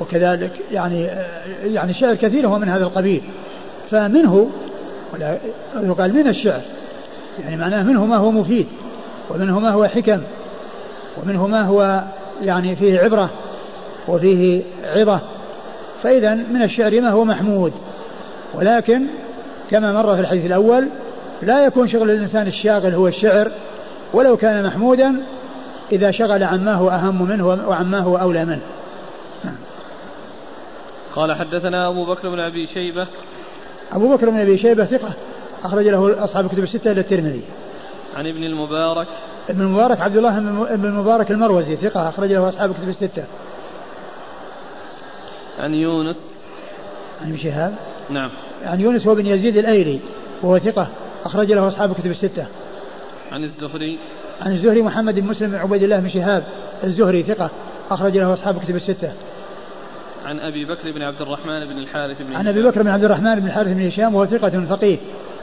وكذلك يعني يعني شعر كثير هو من هذا القبيل. فمنه قال من الشعر يعني معناه منه ما هو مفيد ومنه ما هو حكم ومنه ما هو يعني فيه عبرة وفيه عظة. فإذا من الشعر ما هو محمود. ولكن كما مر في الحديث الأول لا يكون شغل الإنسان الشاغل هو الشعر ولو كان محمودا إذا شغل عما هو أهم منه وعما هو أولى منه. قال حدثنا أبو بكر بن أبي شيبة. أبو بكر بن أبي شيبة ثقة أخرج له أصحاب الكتب الستة إلى الترمذي. عن ابن المبارك. ابن المبارك عبد الله بن المبارك المروزي ثقة أخرج له أصحاب الكتب الستة. عن يونس. عن شهاب. نعم. عن يونس هو بن يزيد الأيلي وهو ثقة أخرج له أصحاب الكتب الستة. عن الزهري. عن الزهري محمد بن مسلم بن عبيد الله بن شهاب الزهري ثقة أخرج له أصحاب الكتب الستة. عن أبي بكر بن عبد الرحمن بن الحارث بن عن أبي بكر بن عبد الرحمن بن الحارث بن هشام وهو ثقة فقيه.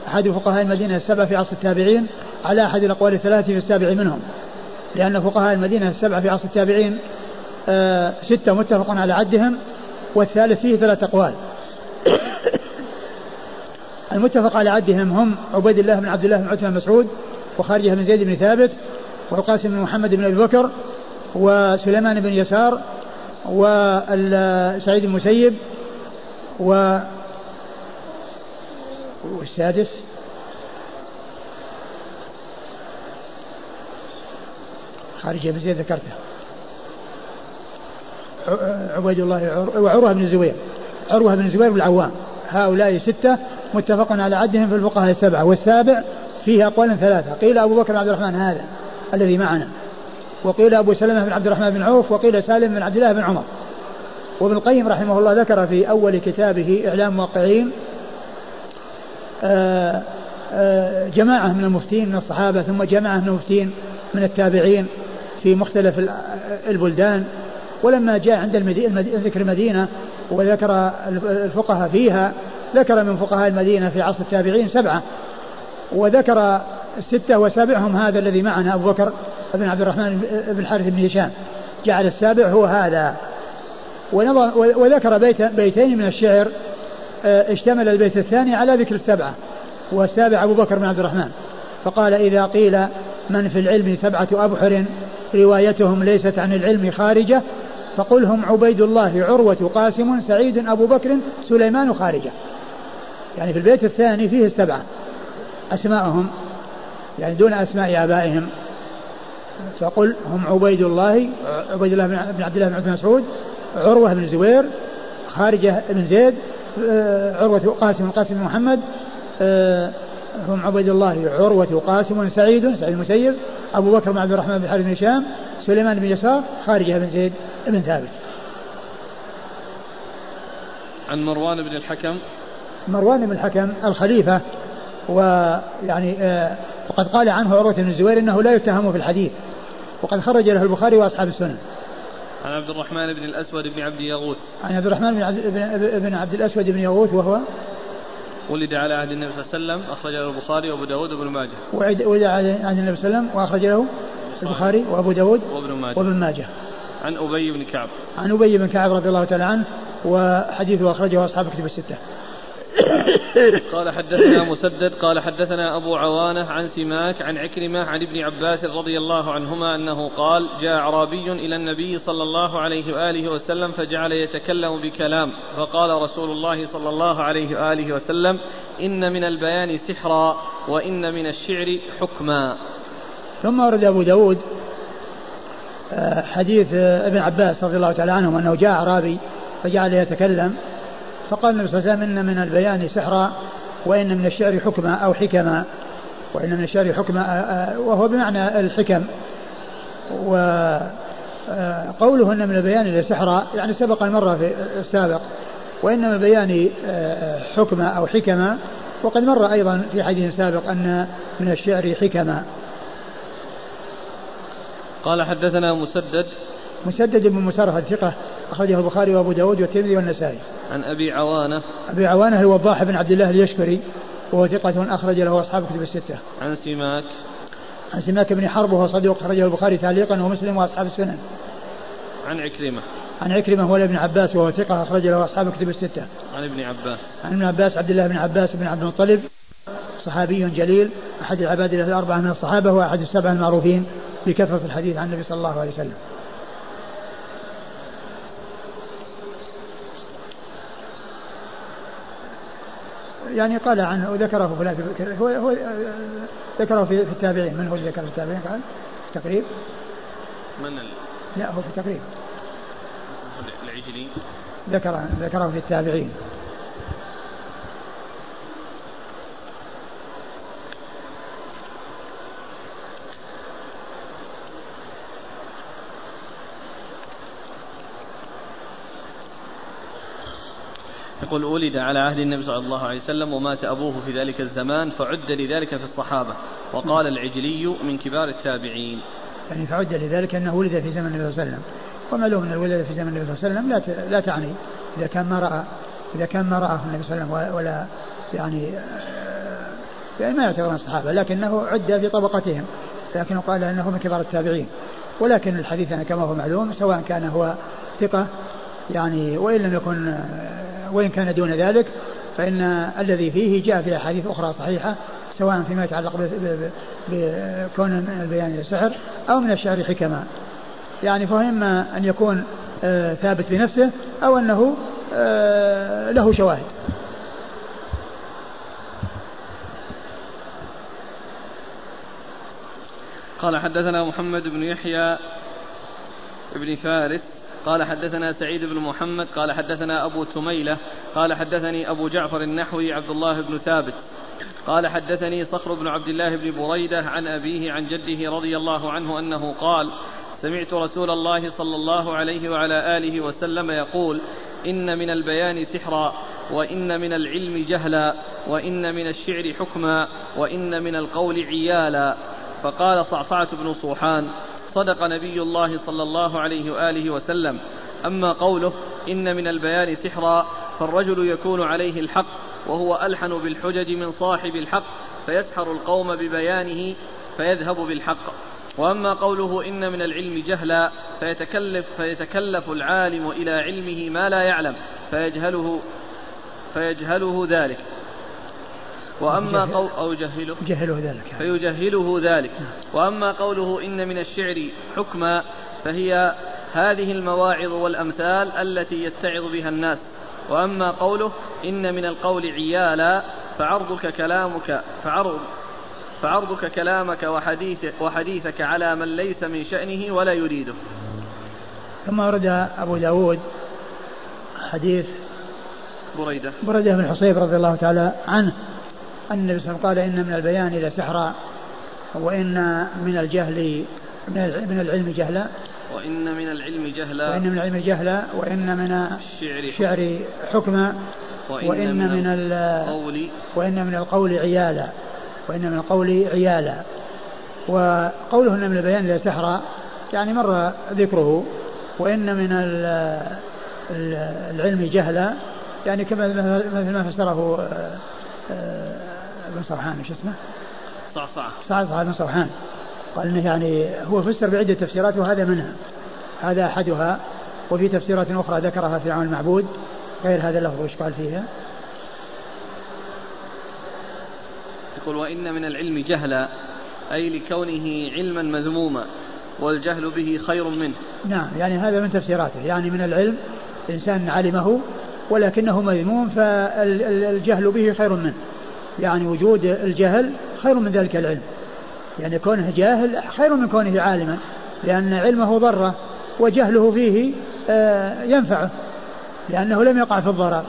أحد فقهاء المدينة السبعة في عصر التابعين على أحد الأقوال الثلاثة في السابع منهم. لأن فقهاء المدينة السبعة في عصر التابعين آه ستة متفق على عدهم والثالث فيه ثلاث أقوال. المتفق على عدهم هم عبيد الله بن عبد الله بن عثمان مسعود وخارجه بن زيد بن ثابت والقاسم بن محمد بن أبي بكر وسليمان بن يسار وسعيد المسيب و والسادس. خارج بن زيد ذكرته. عبيد الله وعروة بن الزبير. عروة بن الزبير بالعوام هؤلاء ستة متفق على عدهم في الفقهاء السبعة والسابع فيه أقوال ثلاثة. قيل أبو بكر بن عبد الرحمن هذا الذي معنا. وقيل أبو سلمة بن عبد الرحمن بن عوف وقيل سالم بن عبد الله بن عمر. وابن القيم رحمه الله ذكر في أول كتابه إعلام موقعين آه، آه، جماعة من المفتين من الصحابة ثم جماعة من المفتين من التابعين في مختلف البلدان. ولما جاء عند المدينة ذكر المدينة وذكر الفقهاء فيها ذكر من فقهاء المدينة في عصر التابعين سبعة وذكر الستة وسابعهم هذا الذي معنا أبو بكر بن عبد الرحمن بن الحارث بن هشام. جعل السابع هو هذا. وذكر بيت بيتين من الشعر آه، اشتمل البيت الثاني على ذكر السبعة والسابع أبو بكر بن عبد الرحمن. فقال إذا قيل من في العلم سبعة أبحر روايتهم ليست عن العلم خارجة فقل هم عبيد الله عروة قاسم سعيد أبو بكر سليمان خارجة. يعني في البيت الثاني فيه السبعة. أسماءهم يعني دون أسماء آبائهم. فقل هم عبيد الله عبيد الله بن عبد الله بن عبد مسعود عروة بن الزبير خارجة بن زيد آه، عروة قاسم قاسم محمد آه، هم عبيد الله عروة قاسم سعيد سعيد المسيب أبو بكر بن عبد الرحمن بن حارث بن هشام سليمان بن يسار خارجة بن زيد. بن ثابت. عن مروان بن الحكم. مروان بن الحكم الخليفة ويعني آه وقد قال عنه عروة بن الزبير إنه لا يتهم في الحديث وقد خرج له البخاري وأصحاب السنن. عن عبد الرحمن بن الأسود بن عبد يغوث. عن عبد الرحمن بن عبد, بن عبد الأسود بن يغوث وهو؟ ولد على عهد النبي صلى الله عليه وسلم أخرج له البخاري وأبو داود وابن ماجه. ولد على عهد النبي صلى الله عليه وسلم وأخرج له البخاري وأبو داود وابن ماجه. وابن ماجه. عن أبي بن كعب. عن أبي بن كعب رضي الله تعالى عنه وحديثه أخرجه أصحاب كتب الستة. قال حدثنا مسدد قال حدثنا أبو عوانة عن سماك عن عكرمة عن ابن عباس رضي الله عنهما أنه قال جاء أعرابي إلى النبي صلى الله عليه وآله وسلم فجعل يتكلم بكلام فقال رسول الله صلى الله عليه وآله وسلم إن من البيان سحرا وإن من الشعر حكما. ثم ورد أبو داود حديث آه، ابن عباس رضي الله تعالى عنه أنه جاء أعرابي فجعل يتكلم فقال النبي صلى الله عليه وسلم إن من البيان سحرا وإن من الشعر حكما أو حكما وإن من الشعر حكما آه، آه، وهو بمعنى الحكم. وقوله أن من البيان سحرا يعني سبق المرة في السابق وإن من البيان حكما أو حكما وقد مر أيضا في حديث سابق أن من الشعر حكما. قال حدثنا مسدد مسدد بن مسرهد ثقة أخرجه البخاري وأبو داود والترمذي والنسائي. عن أبي عوانة. أبي عوانة الوضاح بن عبد الله اليشكري وهو ثقة أخرج له أصحاب كتب الستة. عن سماك. عن سماك بن حرب وهو صديق أخرجه البخاري تعليقا ومسلم وأصحاب السنن. عن عكرمة. عن عكرمة هو ابن عباس وهو ثقة أخرج له أصحاب كتب الستة. عن ابن عباس. عن ابن عباس عبد الله بن عباس بن عبد المطلب صحابي جليل أحد العباد الأربعة من الصحابة وأحد السبعة المعروفين. بكثرة الحديث عن النبي صلى الله عليه وسلم. يعني قال عنه وذكره في هو هو ذكره في التابعين. من هو اللي ذكره في التابعين؟ قال تقريب. من ال... لا هو في التقريب. العجلي. ذكر ذكره في التابعين. يقول ولد على عهد النبي صلى الله عليه وسلم ومات أبوه في ذلك الزمان فعد لذلك في الصحابة وقال العجلي من كبار التابعين. يعني فعد لذلك أنه ولد في زمن النبي صلى الله عليه وسلم. ومعلوم أن الولادة في زمن النبي صلى الله عليه وسلم لا لا تعني إذا كان ما رأى إذا كان ما رآه النبي صلى الله عليه وسلم ولا يعني يعني ما يعتبر من الصحابة لكنه عد في طبقتهم لكنه قال أنه من كبار التابعين. ولكن الحديث يعني كما هو معلوم سواء كان هو ثقة يعني وإن لم يكن وإن كان دون ذلك فإن الذي فيه جاء في أحاديث أخرى صحيحة سواء فيما يتعلق بكون البيان السحر أو من الشعر حكما. يعني فإما أن يكون آه، ثابت بنفسه أو أنه آه، له شواهد. قال حدثنا محمد بن يحيى بن فارس قال حدثنا سعيد بن محمد قال حدثنا أبو تميلة قال حدثني أبو جعفر النحوي عبد الله بن ثابت قال حدثني صخر بن عبد الله بن بريدة عن أبيه عن جده رضي الله عنه أنه قال سمعت رسول الله صلى الله عليه وعلى آله وسلم يقول إن من البيان سحرا وإن من العلم جهلا وإن من الشعر حكما وإن من القول عيالا. فقال صعصعة بن صوحان صدق نبي الله صلى الله عليه وآله وسلم. أما قوله إن من البيان سحرا فالرجل يكون عليه الحق وهو ألحن بالحجج من صاحب الحق فيسحر القوم ببيانه فيذهب بالحق. وأما قوله إن من العلم جهلا فيتكلف فيتكلف العالم إلى علمه ما لا يعلم فيجهله فيجهله ذلك. وأما قول أو جهله. جهله ذلك. فيجهله ذلك. وأما قوله إن من الشعر حكما فهي هذه المواعظ والأمثال التي يتعظ بها الناس. وأما قوله إن من القول عيالا فعرضك كلامك فعرض فعرضك كلامك وحديث وحديثك على من ليس من شأنه ولا يريده. ثم ورد أبو داود حديث بريدة. بريدة بن حصيب رضي الله تعالى عنه. أن النبي صلى الله عليه وسلم قال إن من البيان لسحرا وإن من الجهل من العلم جهلا. وإن من العلم جهلا. وإن من العلم جهلا وإن من الشعر حكما. وإن, وإن من, من ال- القول. وإن من القول عيالا. وإن من القول عيالا. وقوله إن من البيان لا سحرا يعني مر ذكره. وإن من ال- ال- العلم جهلا يعني كما مثل ما فسره ابن صرحان شو اسمه؟ صعصعة. سعد بن صرحان. قال إنه يعني هو فسر بعدة تفسيرات وهذا منها. هذا أحدها وفي تفسيرات أخرى ذكرها في عون المعبود غير هذا اللفظ وش قال فيها؟ يقول وإن من العلم جهلا أي لكونه علما مذموما والجهل به خير منه. نعم يعني هذا من تفسيراته. يعني من العلم إنسان علمه ولكنه مذموم فالجهل به خير منه. يعني وجود الجهل خير من ذلك العلم. يعني كونه جاهل خير من كونه عالما لأن علمه ضرة وجهله فيه آه، ينفعه لأنه لم يقع في الضرر.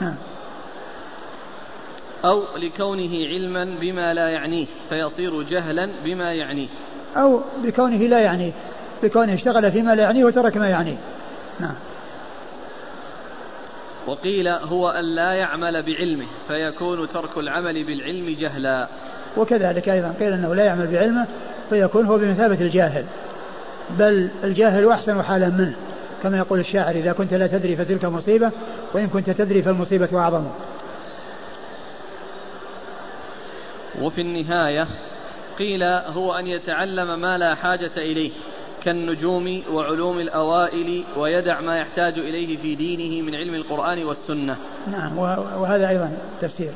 نعم. أو لكونه علما بما لا يعنيه فيصير جهلا بما يعنيه. أو بكونه لا يعنيه بكونه اشتغل فيما لا يعنيه وترك ما يعنيه. نعم. وقيل هو أن لا يعمل بعلمه فيكون ترك العمل بالعلم جهلا. وكذلك أيضا قيل أنه لا يعمل بعلمه فيكون هو بمثابة الجاهل. بل الجاهل أحسن حالا منه كما يقول الشاعر إذا كنت لا تدري فتلك مصيبة وإن كنت تدري فالمصيبة أعظم. وفي النهاية قيل هو أن يتعلم ما لا حاجة إليه. كالنجوم وعلوم الأوائل ويدع ما يحتاج إليه في دينه من علم القرآن والسنة. نعم وهذا أيضا تفسير.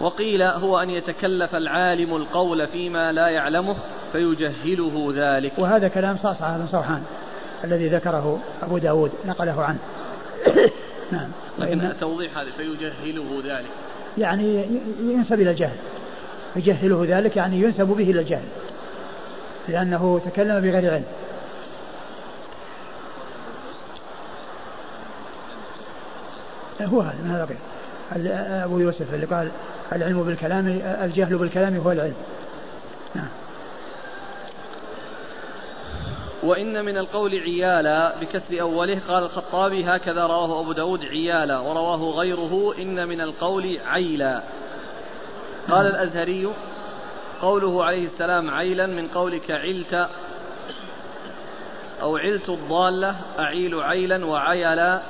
وقيل هو أن يتكلف العالم القول فيما لا يعلمه فيجهله ذلك. وهذا كلام صعصعة بن صوحان الذي ذكره أبو داود نقله عنه. نعم. لكن توضيح هذا فيجهله ذلك. يعني ينسب إلى الجهل. يجهله ذلك يعني ينسب به إلى الجهل. لأنه تكلم بغير علم. هو هذا من هذا أبو يوسف اللي قال العلم بالكلام الجهل بالكلام هو العلم. نعم. وإن من القول عيالا بكسر أوله قال الخطابي هكذا رواه أبو داود عيالا ورواه غيره إن من القول عيلا. قال الأزهري قوله عليه السلام عيلا من قولك علت أو علت الضالة أعيل عيلا وعيلا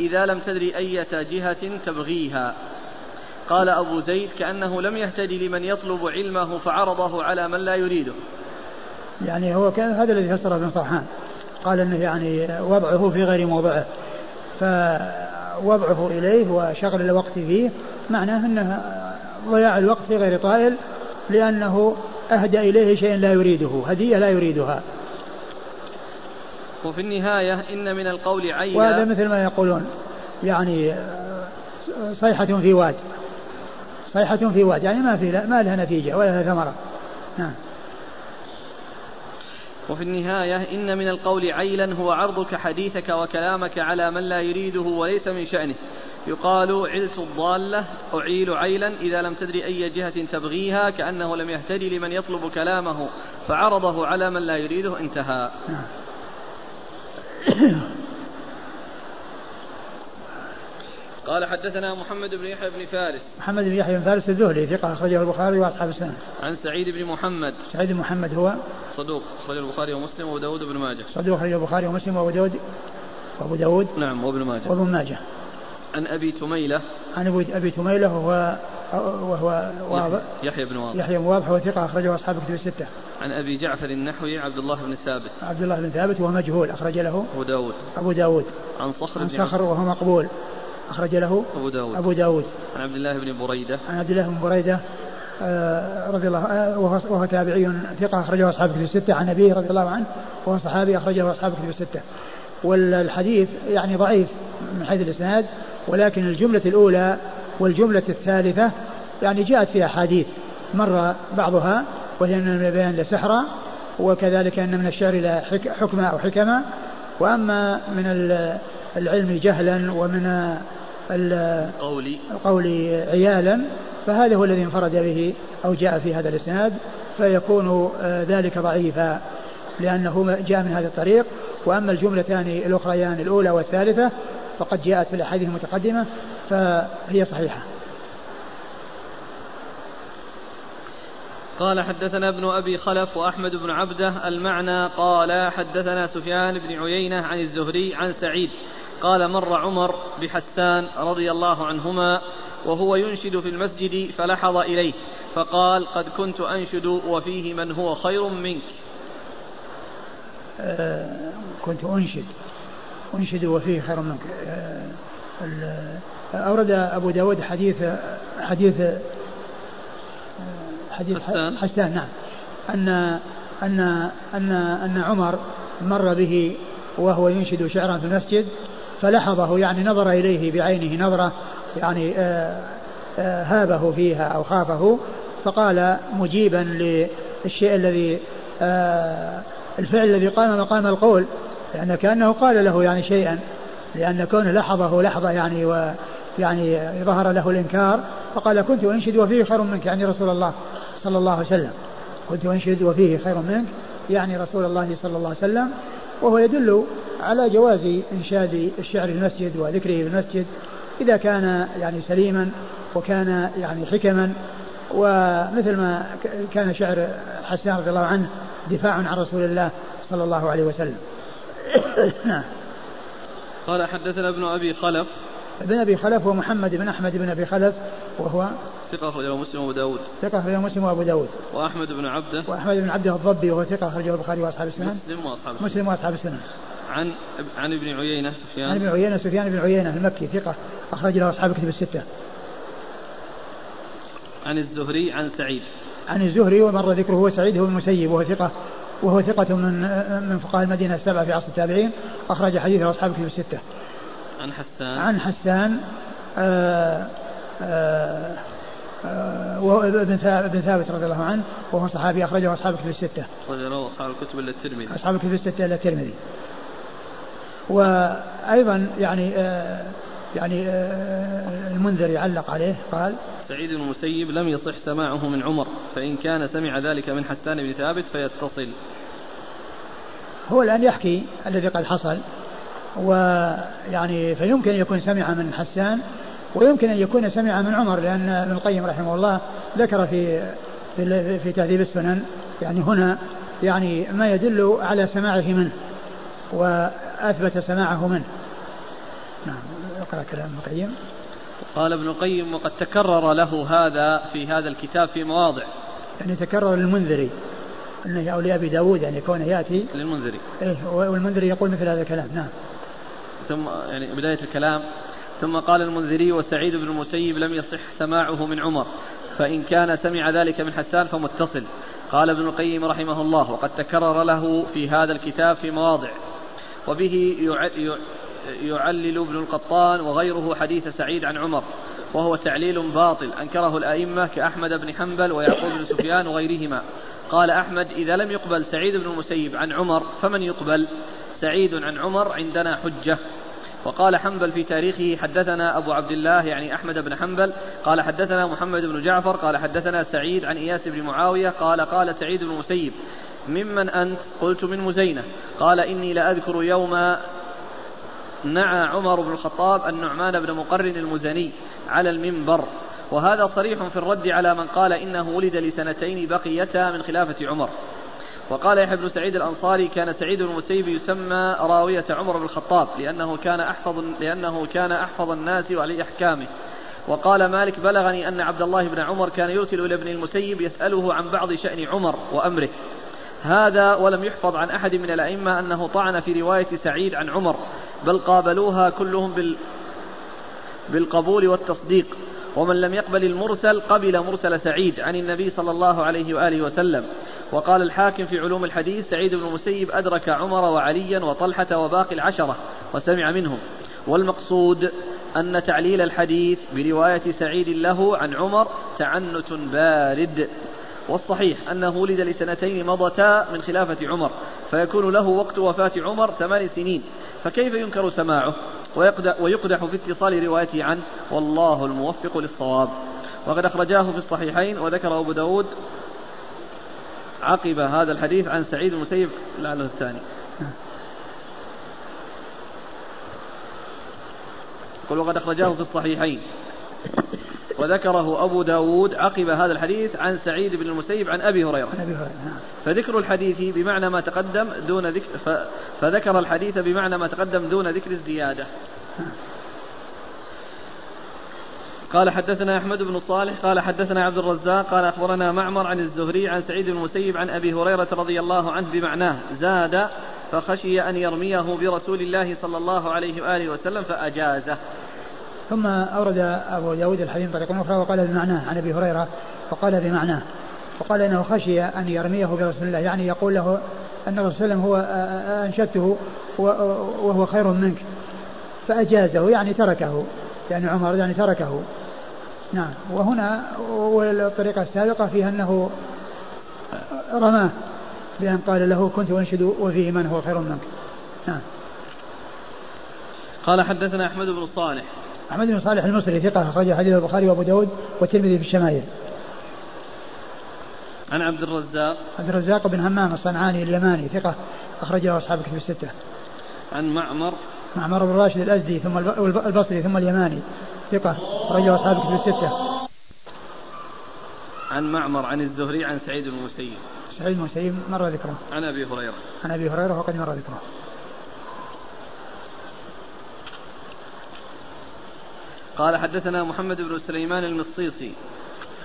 إذا لم تدري أية جهة تبغيها. قال أبو زيد كأنه لم يهتدي لمن يطلب علمه فعرضه على من لا يريده. يعني هو كان هذا الذي فسره ابن صرحان. قال إنه يعني وضعه في غير موضعه. فوضعه إليه وشغل الوقت فيه معناه إنه ضياع الوقت في غير طائل لأنه أهدى إليه شيء لا يريده هدية لا يريدها. وفي النهاية إن من القول وهذا عيلا مثل ما يقولون يعني صيحة في واد صيحة في واد يعني ما في ما لها نتيجة ولا لها ثمرة. نعم. وفي النهاية إن من القول عيلا هو عرضك حديثك وكلامك على من لا يريده وليس من شأنه. يقال علت الضالة أعيل عيلا إذا لم تدري أي جهة تبغيها كأنه لم يهتدي لمن يطلب كلامه فعرضه على من لا يريده انتهى. قال حدثنا محمد بن يحيى بن فارس. محمد بن يحيى بن فارس الذهلي ثقة أخرجه البخاري وأصحاب السنة عن سعيد بن محمد. سعيد بن محمد هو؟ صدوق أخرج البخاري ومسلم وداود بن ماجه. صدوق أخرجه البخاري ومسلم وأبو داود؟ وأبو داود؟ نعم وابن ماجه. وابن ماجه. عن أبي تميلة. عن أبو أبي تميلة وهو وهو واضح. يحيى بن واضح. يحيى بن واضح وثقة أخرجه أصحاب كتب الستة. عن أبي جعفر النحوي عبد الله بن ثابت. عبد الله بن ثابت وهو مجهول أخرج له. وداود أبو داود. عن صخر عن صخر وهو مقبول أخرج له. أبو داود. أبو داود. عن عبد الله بن بريدة. عن عبد الله بن بريدة آه، رضي الله آه، وهو وهو تابعي ثقة أخرجه أصحاب كتب الستة. عن أبيه رضي الله عنه وهو صحابي أخرجه أصحاب كتب الستة. والحديث يعني ضعيف من حيث الإسناد ولكن الجملة الأولى والجملة الثالثة يعني جاءت فيها أحاديث. مر بعضها وهي أن من البيان لسحرا وكذلك أن من الشعر حك- حكمة أو حكمة. وأما من ال- العلم جهلا ومن قولي القولي عيالا فهذا هو الذي انفرد به أو جاء في هذا الإسناد. فيكون آه، ذلك ضعيفا لأنه جاء من هذا الطريق. وأما الجملتان الأخريان الأولى والثالثة فقد جاءت في الأحاديث المتقدمة فهي صحيحة. قال حدثنا ابن أبي خلف وأحمد بن عبده المعنى قال حدثنا سفيان بن عيينة عن الزهري عن سعيد. قال مر عمر بحسان رضي الله عنهما وهو ينشد في المسجد فلحظ إليه فقال قد كنت أنشد وفيه من هو خير منك. آه كنت أنشد. أنشد وفيه خير منك. آه أورد أبو داود حديث حديث آه، حديث حسان, حسان نعم. أن أن أن أن عمر مر به وهو ينشد شعرا في المسجد فلحظه يعني نظر إليه بعينه نظرة يعني آه، آه، هابه فيها أو خافه فقال مجيبا للشيء الذي آه، الفعل الذي قام مقام القول. لأن كأنه قال له يعني شيئا لأن كونه لحظه لحظة يعني و يعني ظهر له الإنكار فقال كنت أنشد وفيه خير منك يعني رسول الله صلى الله عليه وسلم. كنت أنشد وفيه خير منك يعني رسول الله صلى الله عليه وسلم. وهو يدل على جواز إنشاد الشعر المسجد وذكره في المسجد إذا كان يعني سليما وكان يعني حكما. ومثل ما كان شعر حسان رضي الله عنه دفاع عن رسول الله صلى الله عليه وسلم. نعم قال حدثنا ابن أبي خلف. ابن أبي خلف هو محمد بن أحمد بن أبي خلف وهو ثقة أخرجه مسلم وأبو داود. ثقة أخرجه مسلم وأبو داود. وأحمد بن عبدة. وأحمد بن عبدة الضبي وهو ثقة أخرجه البخاري وأصحاب السنن. مسلم وأصحاب السنن. مسلم وأصحاب السنن. عن عن ابن عيينة سفيان. عن ابن عيينة سفيان بن عيينة المكي ثقة أخرج له أصحاب الكتب الستة. عن الزهري عن سعيد. عن الزهري ومر ذكره هو سعيد هو المسيب وهو ثقة وهو ثقة من من فقهاء المدينة السبعة في عصر التابعين أخرج حديثه أصحاب الكتب الستة. عن حسان عن حسان آآ آآ ابن ثابت رضي الله عنه وهو صحابي أخرجه أصحاب الكتب الستة. أخرج له أصحاب الكتب إلا الترمذي. أصحاب الكتب الستة إلا الترمذي. وأيضا يعني آه يعني آه المنذر يعلق عليه قال سعيد بن المسيب لم يصح سماعه من عمر فإن كان سمع ذلك من حسان بن ثابت فيتصل. هو الآن يحكي الذي قد حصل ويعني فيمكن أن يكون سمع من حسان ويمكن أن يكون سمع من عمر لأن ابن القيم رحمه الله ذكر في في, في تهذيب السنن يعني هنا يعني ما يدل على سماعه منه وأثبت سماعه منه. نعم. اقرأ كلام ابن القيم. قال ابن القيم وقد تكرر له هذا في هذا الكتاب في مواضع. يعني تكرر للمنذري انه أو لابي داود يعني كونه يأتي. للمنذري. إيه والمنذري يقول مثل هذا الكلام نعم. ثم يعني بداية الكلام ثم قال المنذري وسعيد بن المسيب لم يصح سماعه من عمر فإن كان سمع ذلك من حسان فمتصل. قال ابن القيم رحمه الله وقد تكرر له في هذا الكتاب في مواضع. وبه يعلل ابن القطان وغيره حديث سعيد عن عمر وهو تعليل باطل أنكره الأئمة كأحمد بن حنبل ويعقوب بن سفيان وغيرهما. قال أحمد إذا لم يقبل سعيد بن المسيب عن عمر فمن يقبل سعيد عن عمر عندنا حجة. وقال حنبل في تاريخه حدثنا أبو عبد الله يعني أحمد بن حنبل قال حدثنا محمد بن جعفر قال حدثنا سعيد عن إياس بن معاوية قال قال سعيد بن المسيب ممن أنت؟ قلت من مزينة. قال إني لأذكر يوم نعى عمر بن الخطاب النعمان بن مقرن المزني على المنبر. وهذا صريح في الرد على من قال إنه ولد لسنتين بقيتا من خلافة عمر. وقال يحيى بن سعيد الأنصاري كان سعيد المسيب يسمى راوية عمر بن الخطاب لأنه كان أحفظ لأنه كان أحفظ الناس وعلي أحكامه. وقال مالك بلغني أن عبد الله بن عمر كان يرسل إلى ابن المسيب يسأله عن بعض شأن عمر وأمره. هذا ولم يحفظ عن أحد من الأئمة أنه طعن في رواية سعيد عن عمر بل قابلوها كلهم بال بالقبول والتصديق. ومن لم يقبل المرسل قبل مرسل سعيد عن النبي صلى الله عليه وآله وسلم. وقال الحاكم في علوم الحديث سعيد بن المسيب أدرك عمر وعليا وطلحة وباقي العشرة وسمع منهم. والمقصود أن تعليل الحديث برواية سعيد له عن عمر تعنت بارد. والصحيح أنه ولد لسنتين مضتا من خلافة عمر فيكون له وقت وفاة عمر ثمان سنين فكيف ينكر سماعه؟ ويقدح في اتصال روايته عنه والله الموفق للصواب. وقد أخرجاه في الصحيحين وذكر أبو داود عقب هذا الحديث عن سعيد المسيب. لعله الثاني. قل وقد أخرجاه في الصحيحين. وذكره أبو داود عقب هذا الحديث عن سعيد بن المسيب عن أبي هريرة. نعم. فذكر الحديث بمعنى ما تقدم دون ذكر فذكر الحديث بمعنى ما تقدم دون ذكر الزيادة. قال حدثنا أحمد بن صالح قال حدثنا عبد الرزاق قال أخبرنا معمر عن الزهري عن سعيد بن المسيب عن أبي هريرة رضي الله عنه بمعناه. زاد فخشي أن يرميه برسول الله صلى الله عليه وآله وسلم فأجازه. ثم أورد أبو داود الحديث طريقة أخرى وقال بمعناه عن أبي هريرة وقال بمعناه. وقال إنه خشي أن يرميه برسول الله يعني يقول له أن الرسول هو أنشدته وهو خير منك. فأجازه يعني تركه يعني عمر يعني تركه. نعم. وهنا والطريقة السابقة فيها أنه رماه بأن قال له كنت أنشد وفيه من هو خير منك. نعم. قال حدثنا أحمد بن صالح. أحمد بن صالح المصري ثقة أخرج حديث البخاري وأبو داود والترمذي في الشمائل. عن عبد الرزاق. عبد الرزاق بن همام الصنعاني اليماني ثقة أخرجه أصحاب كتب الستة. عن معمر. معمر بن راشد الأزدي ثم البصري ثم اليماني ثقة أخرجه أصحاب كتب الستة. عن معمر عن الزهري عن سعيد بن المسيب. سعيد بن المسيب مر ذكره. عن أبي هريرة. عن أبي هريرة وقد مر ذكره. قال حدثنا محمد بن سليمان المصيصي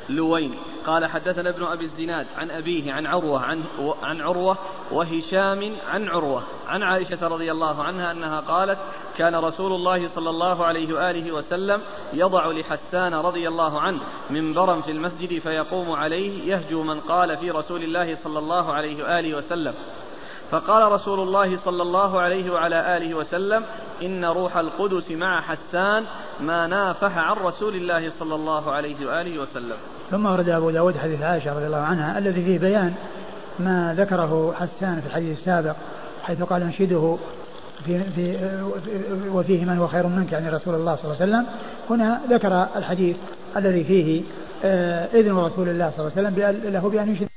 لوين. قال حدثنا ابن أبي الزناد عن أبيه عن عروة عن عن عروة وهشام عن عروة عن عائشة رضي الله عنها أنها قالت كان رسول الله صلى الله عليه وآله وسلم يضع لحسان رضي الله عنه منبرا في المسجد فيقوم عليه يهجو من قال في رسول الله صلى الله عليه وآله وسلم. فقال رسول الله صلى الله عليه وعلى آله وسلم إن روح القدس مع حسان ما نافح عن رسول الله صلى الله عليه وآله وسلم. ثم ورد أبو داود حديث عائشة رضي الله عنها الذي فيه بيان ما ذكره حسان في الحديث السابق حيث قال أنشده في, في وفيه من هو خير منك يعني رسول الله صلى الله عليه وسلم. هنا ذكر الحديث الذي فيه آه، إذن رسول الله صلى الله عليه وسلم له بأن ينشد